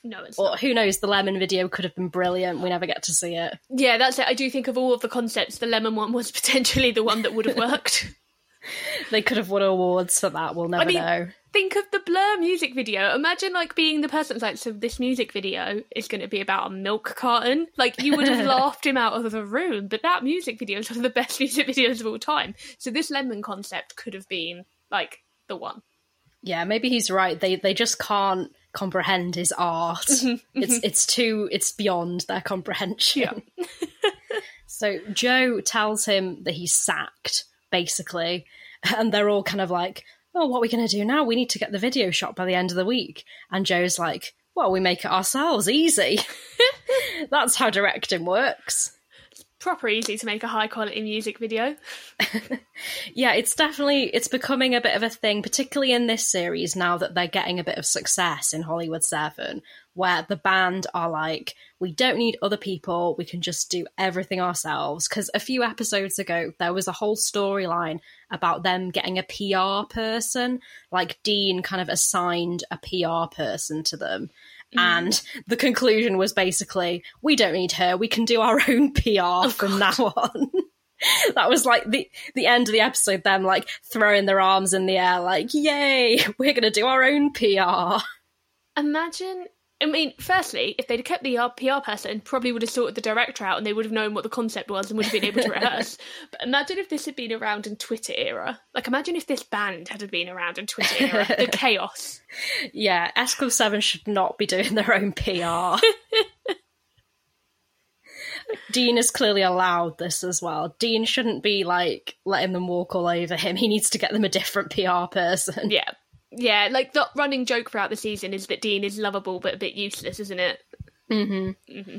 no, it's Or not. who knows? The lemon video could have been brilliant. We never get to see it. Yeah, that's it. I do think of all of the concepts, the lemon one was potentially the one that would have worked. they could have won awards for that. We'll never I mean, know. Think of the Blur music video. Imagine like being the person that's like, so this music video is going to be about a milk carton. Like you would have laughed him out of the room, but that music video is one of the best music videos of all time. So this lemon concept could have been like the one. Yeah, maybe he's right. They they just can't comprehend his art. It's it's too it's beyond their comprehension. Yeah. so Jo tells him that he's sacked, basically, and they're all kind of like, "Oh, what are we going to do now? We need to get the video shot by the end of the week." And Jo's like, "Well, we make it ourselves, easy." That's how directing works. Proper easy to make a high quality music video. yeah, it's definitely it's becoming a bit of a thing, particularly in this series now that they're getting a bit of success in Hollywood 7, where the band are like, we don't need other people, we can just do everything ourselves. Because a few episodes ago, there was a whole storyline about them getting a PR person, like Dean kind of assigned a PR person to them. Mm. And the conclusion was basically, we don't need her. We can do our own PR from now on. that was like the the end of the episode. Them like throwing their arms in the air, like, "Yay, we're gonna do our own PR." Imagine. I mean, firstly, if they'd kept the PR person, probably would have sorted the director out, and they would have known what the concept was and would have been able to rehearse. But imagine if this had been around in Twitter era. Like, imagine if this band had been around in Twitter era. the chaos. Yeah, S Club Seven should not be doing their own PR. Dean is clearly allowed this as well. Dean shouldn't be like letting them walk all over him. He needs to get them a different PR person. Yeah. Yeah, like the running joke throughout the season is that Dean is lovable but a bit useless, isn't it? Mm-hmm. Mm-hmm.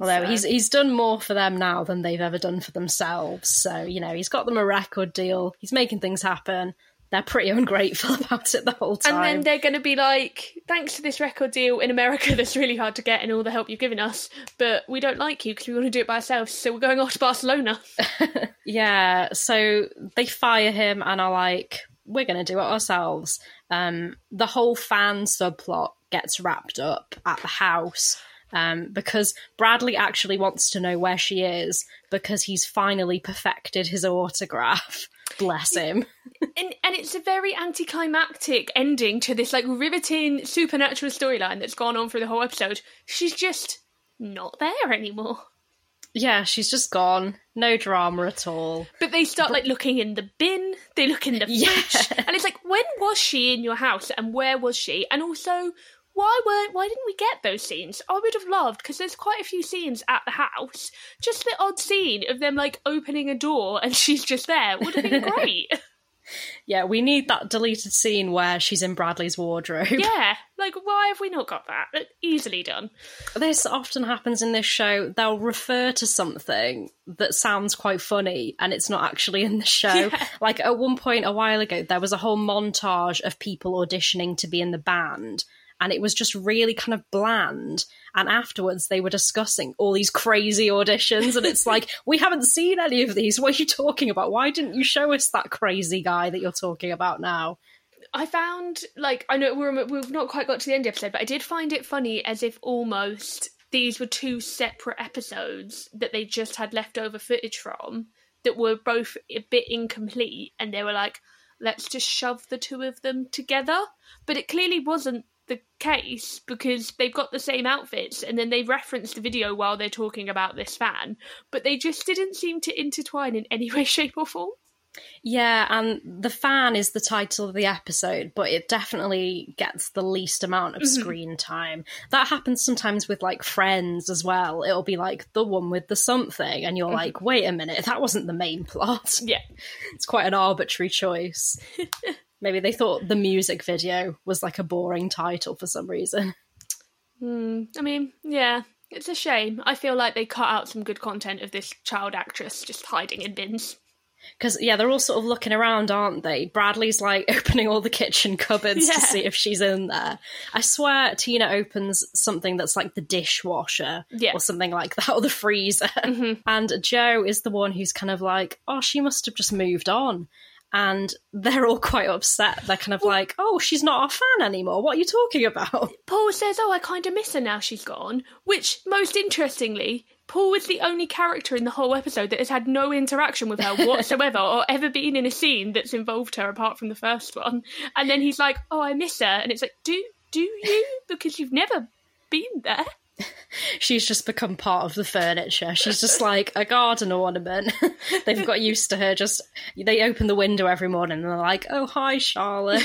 Although So- he's he's done more for them now than they've ever done for themselves. So you know he's got them a record deal. He's making things happen. They're pretty ungrateful about it the whole time. And then they're going to be like, thanks to this record deal in America that's really hard to get and all the help you've given us, but we don't like you because we want to do it by ourselves, so we're going off to Barcelona. Yeah, so they fire him and are like, we're going to do it ourselves. Um, the whole fan subplot gets wrapped up at the house um, because Bradley actually wants to know where she is because he's finally perfected his autograph. Bless him. and and it's a very anticlimactic ending to this like riveting supernatural storyline that's gone on through the whole episode. She's just not there anymore. Yeah, she's just gone. No drama at all. But they start like looking in the bin, they look in the Yeah. fridge, and it's like, when was she in your house, and where was she? And also, why weren't why didn't we get those scenes? I would have loved because there's quite a few scenes at the house. Just the odd scene of them like opening a door and she's just there would have been great. Yeah, we need that deleted scene where she's in Bradley's wardrobe. yeah, like why have we not got that? Easily done. This often happens in this show. They'll refer to something that sounds quite funny and it's not actually in the show. Like at one point a while ago, there was a whole montage of people auditioning to be in the band. And it was just really kind of bland. And afterwards, they were discussing all these crazy auditions. And it's like, we haven't seen any of these. What are you talking about? Why didn't you show us that crazy guy that you're talking about now? I found like I know we're we've not quite got to the end of the episode, but I did find it funny as if almost these were two separate episodes that they just had leftover footage from that were both a bit incomplete, and they were like, let's just shove the two of them together. But it clearly wasn't the case because they've got the same outfits and then they reference the video while they're talking about this fan, but they just didn't seem to intertwine in any way, shape, or form. Yeah, and the fan is the title of the episode, but it definitely gets the least amount of Mhm. screen time. That happens sometimes with like friends as well. It'll be like the one with the something, and you're Mhm. like, wait a minute, that wasn't the main plot. Yeah. It's quite an arbitrary choice. Maybe they thought the music video was like a boring title for some reason. Hmm. I mean, yeah, it's a shame. I feel like they cut out some good content of this child actress just hiding in bins. Because, yeah, they're all sort of looking around, aren't they? Bradley's like opening all the kitchen cupboards Yeah. to see if she's in there. I swear Tina opens something that's like the dishwasher Yeah. or something like that, or the freezer. And Jo is the one who's kind of like, oh, she must have just moved on. And they're all quite upset. They're kind of like, "Oh, she's not our fan anymore. What are you talking about?" Paul says, "Oh, I kind of miss her now she's gone." Which, most interestingly, Paul is the only character in the whole episode that has had no interaction with her whatsoever, or ever been in a scene that's involved her apart from the first one. And then he's like, "Oh, I miss her," and it's like, "Do do you? Because you've never been there." She's just become part of the furniture. She's just like a garden ornament. They've got used to her. Just they open the window every morning and they're like, "Oh, hi, Charlotte."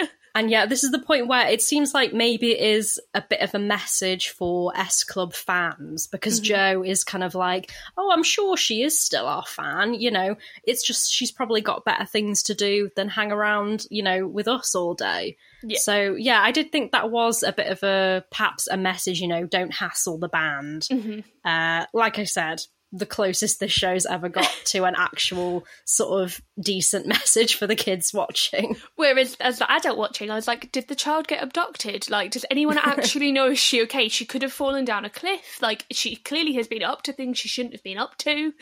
and yeah, this is the point where it seems like maybe it is a bit of a message for S Club fans because Mhm. Jo is kind of like, "Oh, I'm sure she is still our fan." You know, it's just she's probably got better things to do than hang around, you know, with us all day. Yeah. So yeah, I did think that was a bit of a perhaps a message, you know, don't hassle the band. Mhm. Uh, like I said, the closest this show's ever got to an actual sort of decent message for the kids watching. Whereas, as the adult watching, I was like, did the child get abducted? Like, does anyone actually know is she okay? She could have fallen down a cliff. Like, she clearly has been up to things she shouldn't have been up to.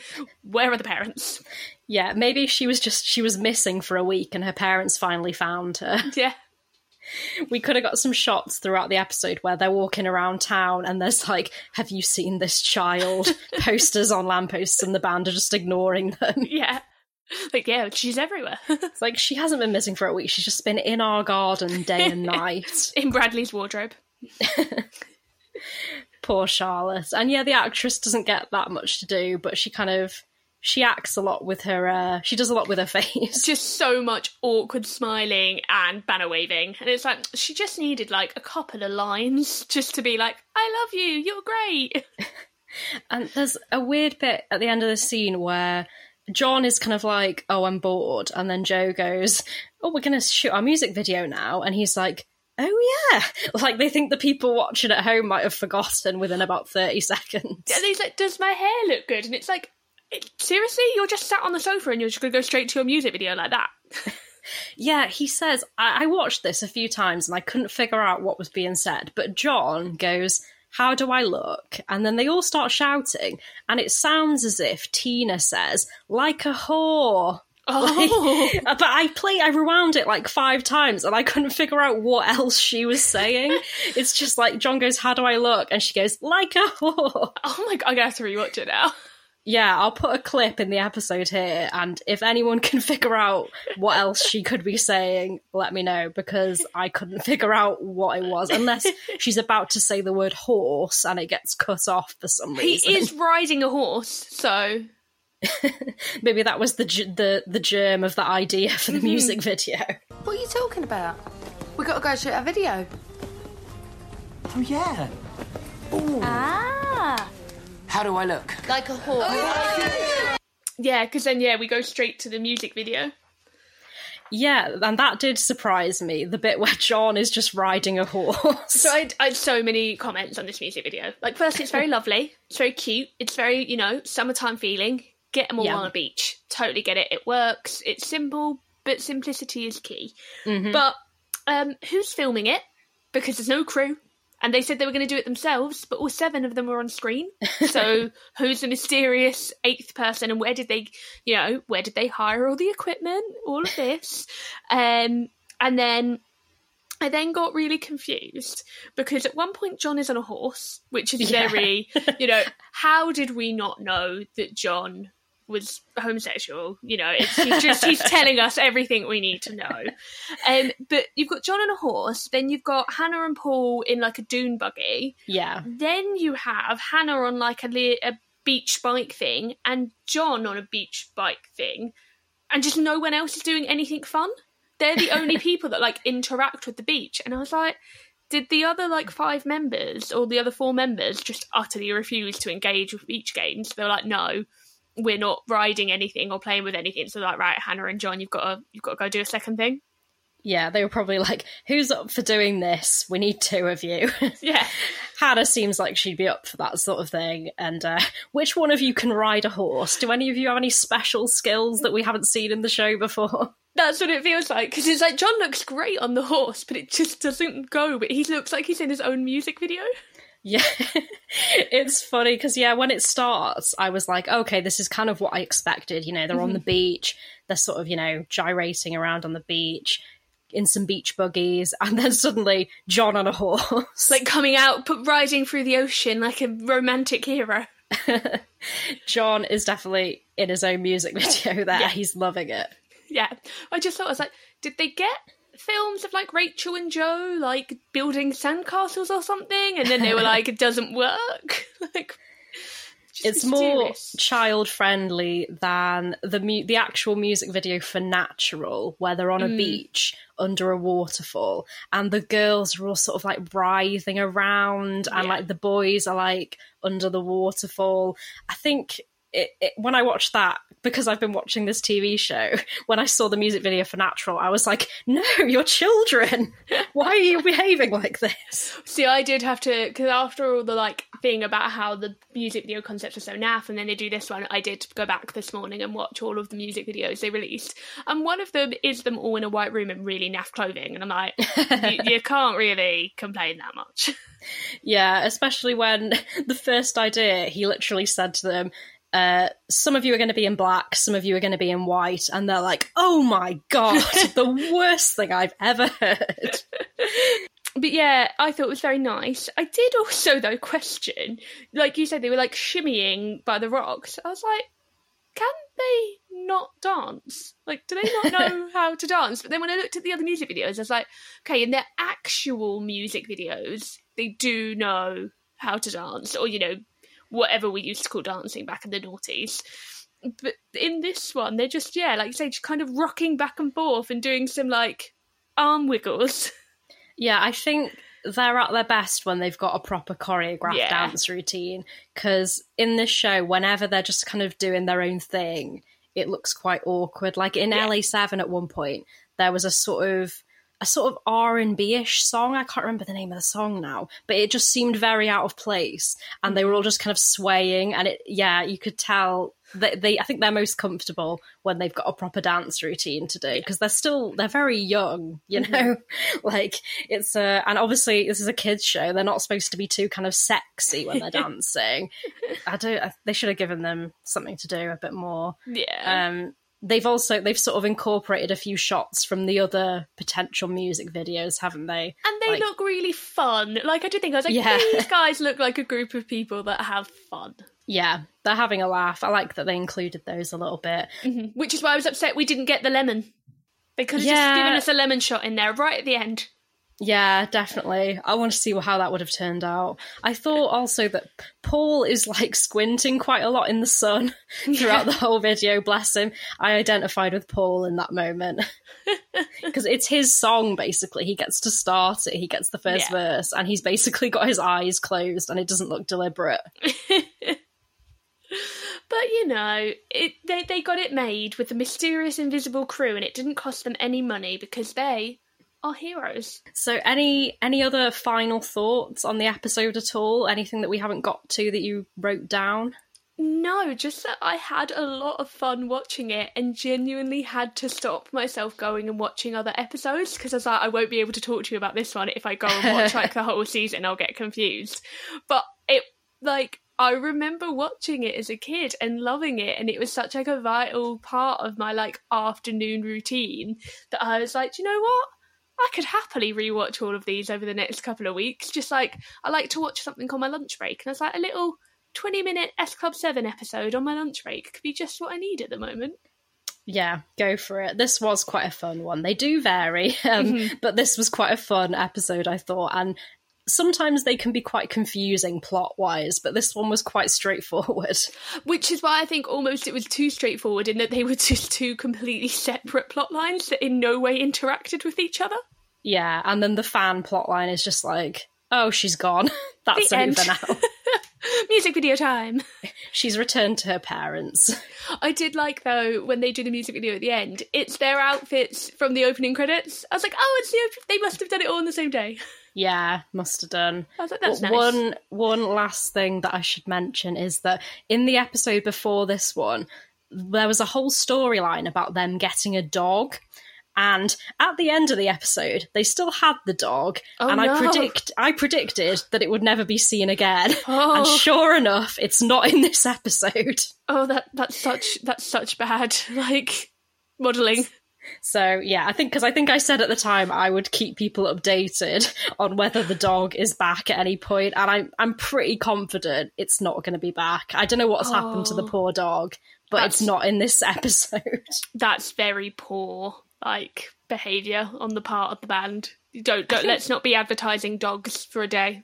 Where are the parents? Yeah, maybe she was just she was missing for a week and her parents finally found her. Yeah. We could have got some shots throughout the episode where they're walking around town and there's like, have you seen this child? Posters on lampposts and the band are just ignoring them. Yeah. Like, yeah, she's everywhere. It's like she hasn't been missing for a week. She's just been in our garden day and night. In Bradley's wardrobe. Poor Charlotte. And yeah, the actress doesn't get that much to do, but she kind of she acts a lot with her uh she does a lot with her face. Just so much awkward smiling and banner waving. And it's like, she just needed like a couple of lines just to be like, I love you, you're great. And there's a weird bit at the end of the scene where Jon is kind of like, "Oh, I'm bored," and then Jo goes, "Oh, we're going to shoot our music video now," and he's like. Oh yeah, like they think the people watching at home might have forgotten within about thirty seconds. And he's like, Does my hair look good? And it's like, seriously? You're just sat on the sofa and you're just going to go straight to your music video like that? Yeah, he says, I-, I watched this a few times and I couldn't figure out what was being said, but Jon goes, How do I look? And then they all start shouting, and it sounds as if Tina says, Like a whore. Oh. Like- uh, but I play, I rewound it like five times and I couldn't figure out what else she was saying. it's just like Jon goes, How do I look? And she goes, Like a whore. Oh my god, I'm going to have to rewatch it now. Yeah, I'll put a clip in the episode here, and if anyone can figure out what else she could be saying, let me know because I couldn't figure out what it was, unless she's about to say the word horse and it gets cut off for some reason. He is riding a horse, so Maybe that was the the the germ of the idea for the Mm-hmm. music video. What are you talking about? We got to go shoot a video. Oh, yeah. Ah. How do I look? Like a horse. yeah, because then yeah, we go straight to the music video. Yeah, and that did surprise me. The bit where Jon is just riding a horse. So I, I had so many comments on this music video. Like, first, it's very lovely. It's very cute. It's very, you know, summertime feeling. Get them all Yeah. on a beach. Totally get it. It works. It's simple, but simplicity is key. Mhm. But um, who's filming it? Because there's no crew. And they said they were going to do it themselves, but all seven of them were on screen. So who's the mysterious eighth person, and where did they, you know, where did they hire all the equipment? All of this, um, and then I then got really confused because at one point Jon is on a horse, which is Yeah. very, you know, how did we not know that Jon was homosexual? You know, it's, he's just he's telling us everything we need to know. Um, but you've got Jon on a horse, then you've got Hannah and Paul in like a dune buggy, yeah. then you have Hannah on like a, le- a beach bike thing, and Jon on a beach bike thing, and just no one else is doing anything fun. They're the only people that like interact with the beach, and I was like, did the other like five members or the other four members just utterly refuse to engage with beach games? They were like, no. We're not riding anything or playing with anything. So like, right, Hannah and Jon, you've got to you've got to go do a second thing. Yeah, they were probably like, "Who's up for doing this? We need two of you." Yeah. Hannah seems like she'd be up for that sort of thing. And uh, which one of you can ride a horse? Do any of you have any special skills that we haven't seen in the show before? That's what it feels like because it's like Jon looks great on the horse, but it just doesn't go. But he looks like he's in his own music video. Yeah, it's funny because yeah, when it starts, I was like, okay, this is kind of what I expected. You know, they're on the mm-hmm. beach, they're sort of, you know, gyrating around on the beach in some beach buggies, and then suddenly Jon on a horse. Like coming out, but riding through the ocean like a romantic hero. Jon is definitely in his own music video there. Yeah. He's loving it. Yeah. I just thought, I was like, did they get films of like Rachel and Jo like building sandcastles or something? And then they were like, it doesn't work. like, it's more child friendly than the mu- the actual music video for Natural, where they're on a Mm. beach under a waterfall, and the girls are all sort of like writhing around, and Yeah. like the boys are like under the waterfall. I think. It, it, when I watched that, because I've been watching this TV show, when I saw the music video for Natural, I was like, "No, you're children. Why are you behaving like this?" See, I did have to because after all the like thing about how the music video concepts are so naff, and then they do this one, I did go back this morning and watch all of the music videos they released, and one of them is them all in a white room in really naff clothing, and I'm like, you, you can't really complain that much. Yeah, especially when the first idea, he literally said to them, uh, some of you are going to be in black, some of you are going to be in white. And they're like, oh my God, the worst thing I've ever heard. But yeah, I thought it was very nice. I did also though question, like you said, they were like shimmying by the rocks. I was like, can they not dance? Like, do they not know how to dance? But then when I looked at the other music videos, I was like, okay, in their actual music videos, they do know how to dance, or you know, whatever we used to call dancing back in the noughties. But in this one, they're just yeah, like you say, just kind of rocking back and forth and doing some like arm wiggles. Yeah, I think they're at their best when they've got a proper choreographed Yeah. dance routine. Because in this show, whenever they're just kind of doing their own thing, it looks quite awkward. Like in Yeah. LA Seven, at one point, there was a sort of a sort of R and B ish song. I can't remember the name of the song now, but it just seemed very out of place, and they were all just kind of swaying. And it, yeah, you could tell that they. I think they're most comfortable when they've got a proper dance routine to do because they're still they're very young, you know. like it's a and obviously this is a kids show. They're not supposed to be too kind of sexy when they're dancing. I do. I, they should have given them something to do a bit more. Yeah. Um, they've also they've sort of incorporated a few shots from the other potential music videos, haven't they? And they Like- look really fun. Like I do think I was like, Yeah. these guys look like a group of people that have fun. Yeah, they're having a laugh. I like that they included those a little bit. Mm-hmm. Which is why I was upset we didn't get the lemon. They could have Yeah. just given us a lemon shot in there right at the end. Yeah, definitely. I want to see how that would have turned out. I thought also that Paul is like squinting quite a lot in the sun throughout the whole video. Bless him. I identified with Paul in that moment because it's his song. Basically, he gets to start it. He gets the first Yeah. verse, and he's basically got his eyes closed, and it doesn't look deliberate. But you know, it they, they got it made with the mysterious invisible crew and it didn't cost them any money because they are heroes. So, any any other final thoughts on the episode at all? Anything that we haven't got to that you wrote down? No, just that I had a lot of fun watching it and genuinely had to stop myself going and watching other episodes because I was like, I won't be able to talk to you about this one if I go and watch like the whole season. I'll get confused. But it, like, I remember watching it as a kid and loving it, and it was such like a vital part of my like afternoon routine that I was like, "Do you know what? I could happily rewatch all of these over the next couple of weeks. Just like I like to watch something on my lunch break, and it's like a little 20 minute S Club 7 episode on my lunch break could be just what I need at the moment. Yeah, go for it. This was quite a fun one. They do vary, um, but this was quite a fun episode, I thought. And sometimes they can be quite confusing plot wise, but this one was quite straightforward. Which is why I think almost it was too straightforward in that they were just two completely separate plot lines that in no way interacted with each other. Yeah, and then the fan plot line is just like, oh, she's gone. That's The over now. Music video time. she's returned to her parents. I did like though when they do the music video at the end. It's their outfits from the opening credits. I was like, oh, it's the op- they must have done it all on the same day. Yeah, must have done. I like, that's nice. One one last thing that I should mention is that in the episode before this one, there was a whole storyline about them getting a dog. And at the end of the episode, they still had the dog, Oh, and I no. predict I predicted that it would never be seen again. Oh. And sure enough, it's not in this episode. Oh, that that's such that's such bad. Like, modelling. So yeah, I think because I think I said at the time I would keep people updated on whether the dog is back at any point, and I'm I'm pretty confident it's not going to be back. I don't know what's oh, happened to the oh. poor dog, but it's not in this episode. That's very poor, like behaviour on the part of the band. Don't don't let's not be advertising dogs for a day.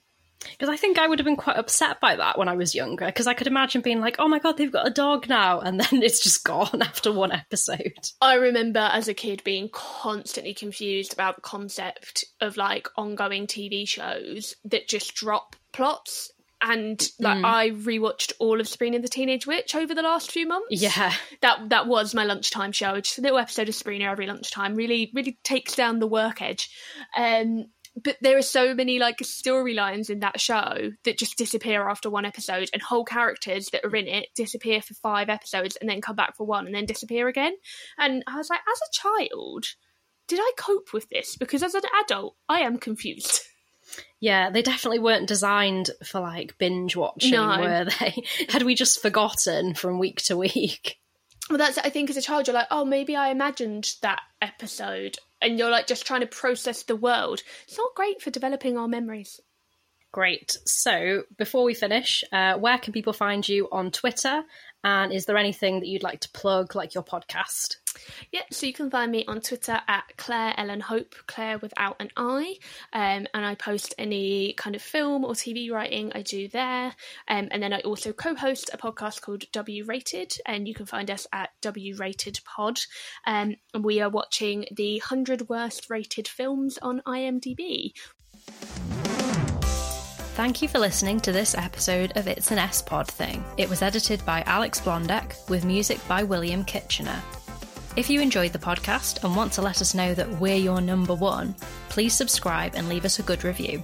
Because I think I would have been quite upset by that when I was younger. Because I could imagine being like, oh my god, they've got a dog now. And then it's just gone after one episode. I remember as a kid being constantly confused about the concept of like ongoing TV shows that just drop plots. And like mm. I rewatched all of Sabrina the Teenage Witch over the last few months. Yeah, that that was my lunchtime show. Just a little episode of Sabrina every lunchtime. Really, really takes down the work edge. Um, but there are so many like storylines in that show that just disappear after one episode and whole characters that are in it disappear for five episodes and then come back for one and then disappear again and i was like as a child did i cope with this because as an adult i am confused yeah, they definitely weren't designed for like binge watching, no. were they? Had we just forgotten from week to week? Well, that's I think as a child you're like, oh, maybe I imagined that episode and you're like just trying to process the world. It's not great for developing our memories. Great. So before we finish, uh, where can people find you on Twitter? And is there anything that you'd like to plug, like your podcast? Yeah, so you can find me on Twitter at Clare Ellen Hope, Clare without an I, um, and I post any kind of film or TV writing I do there. Um, and then I also co host a podcast called W Rated, and you can find us at W Rated Pod. Um, and we are watching the 100 worst rated films on IMDb. Thank you for listening to this episode of It's an S Pod Thing. It was edited by Alex Blondek with music by William Kitchener. If you enjoyed the podcast and want to let us know that we're your number one, please subscribe and leave us a good review.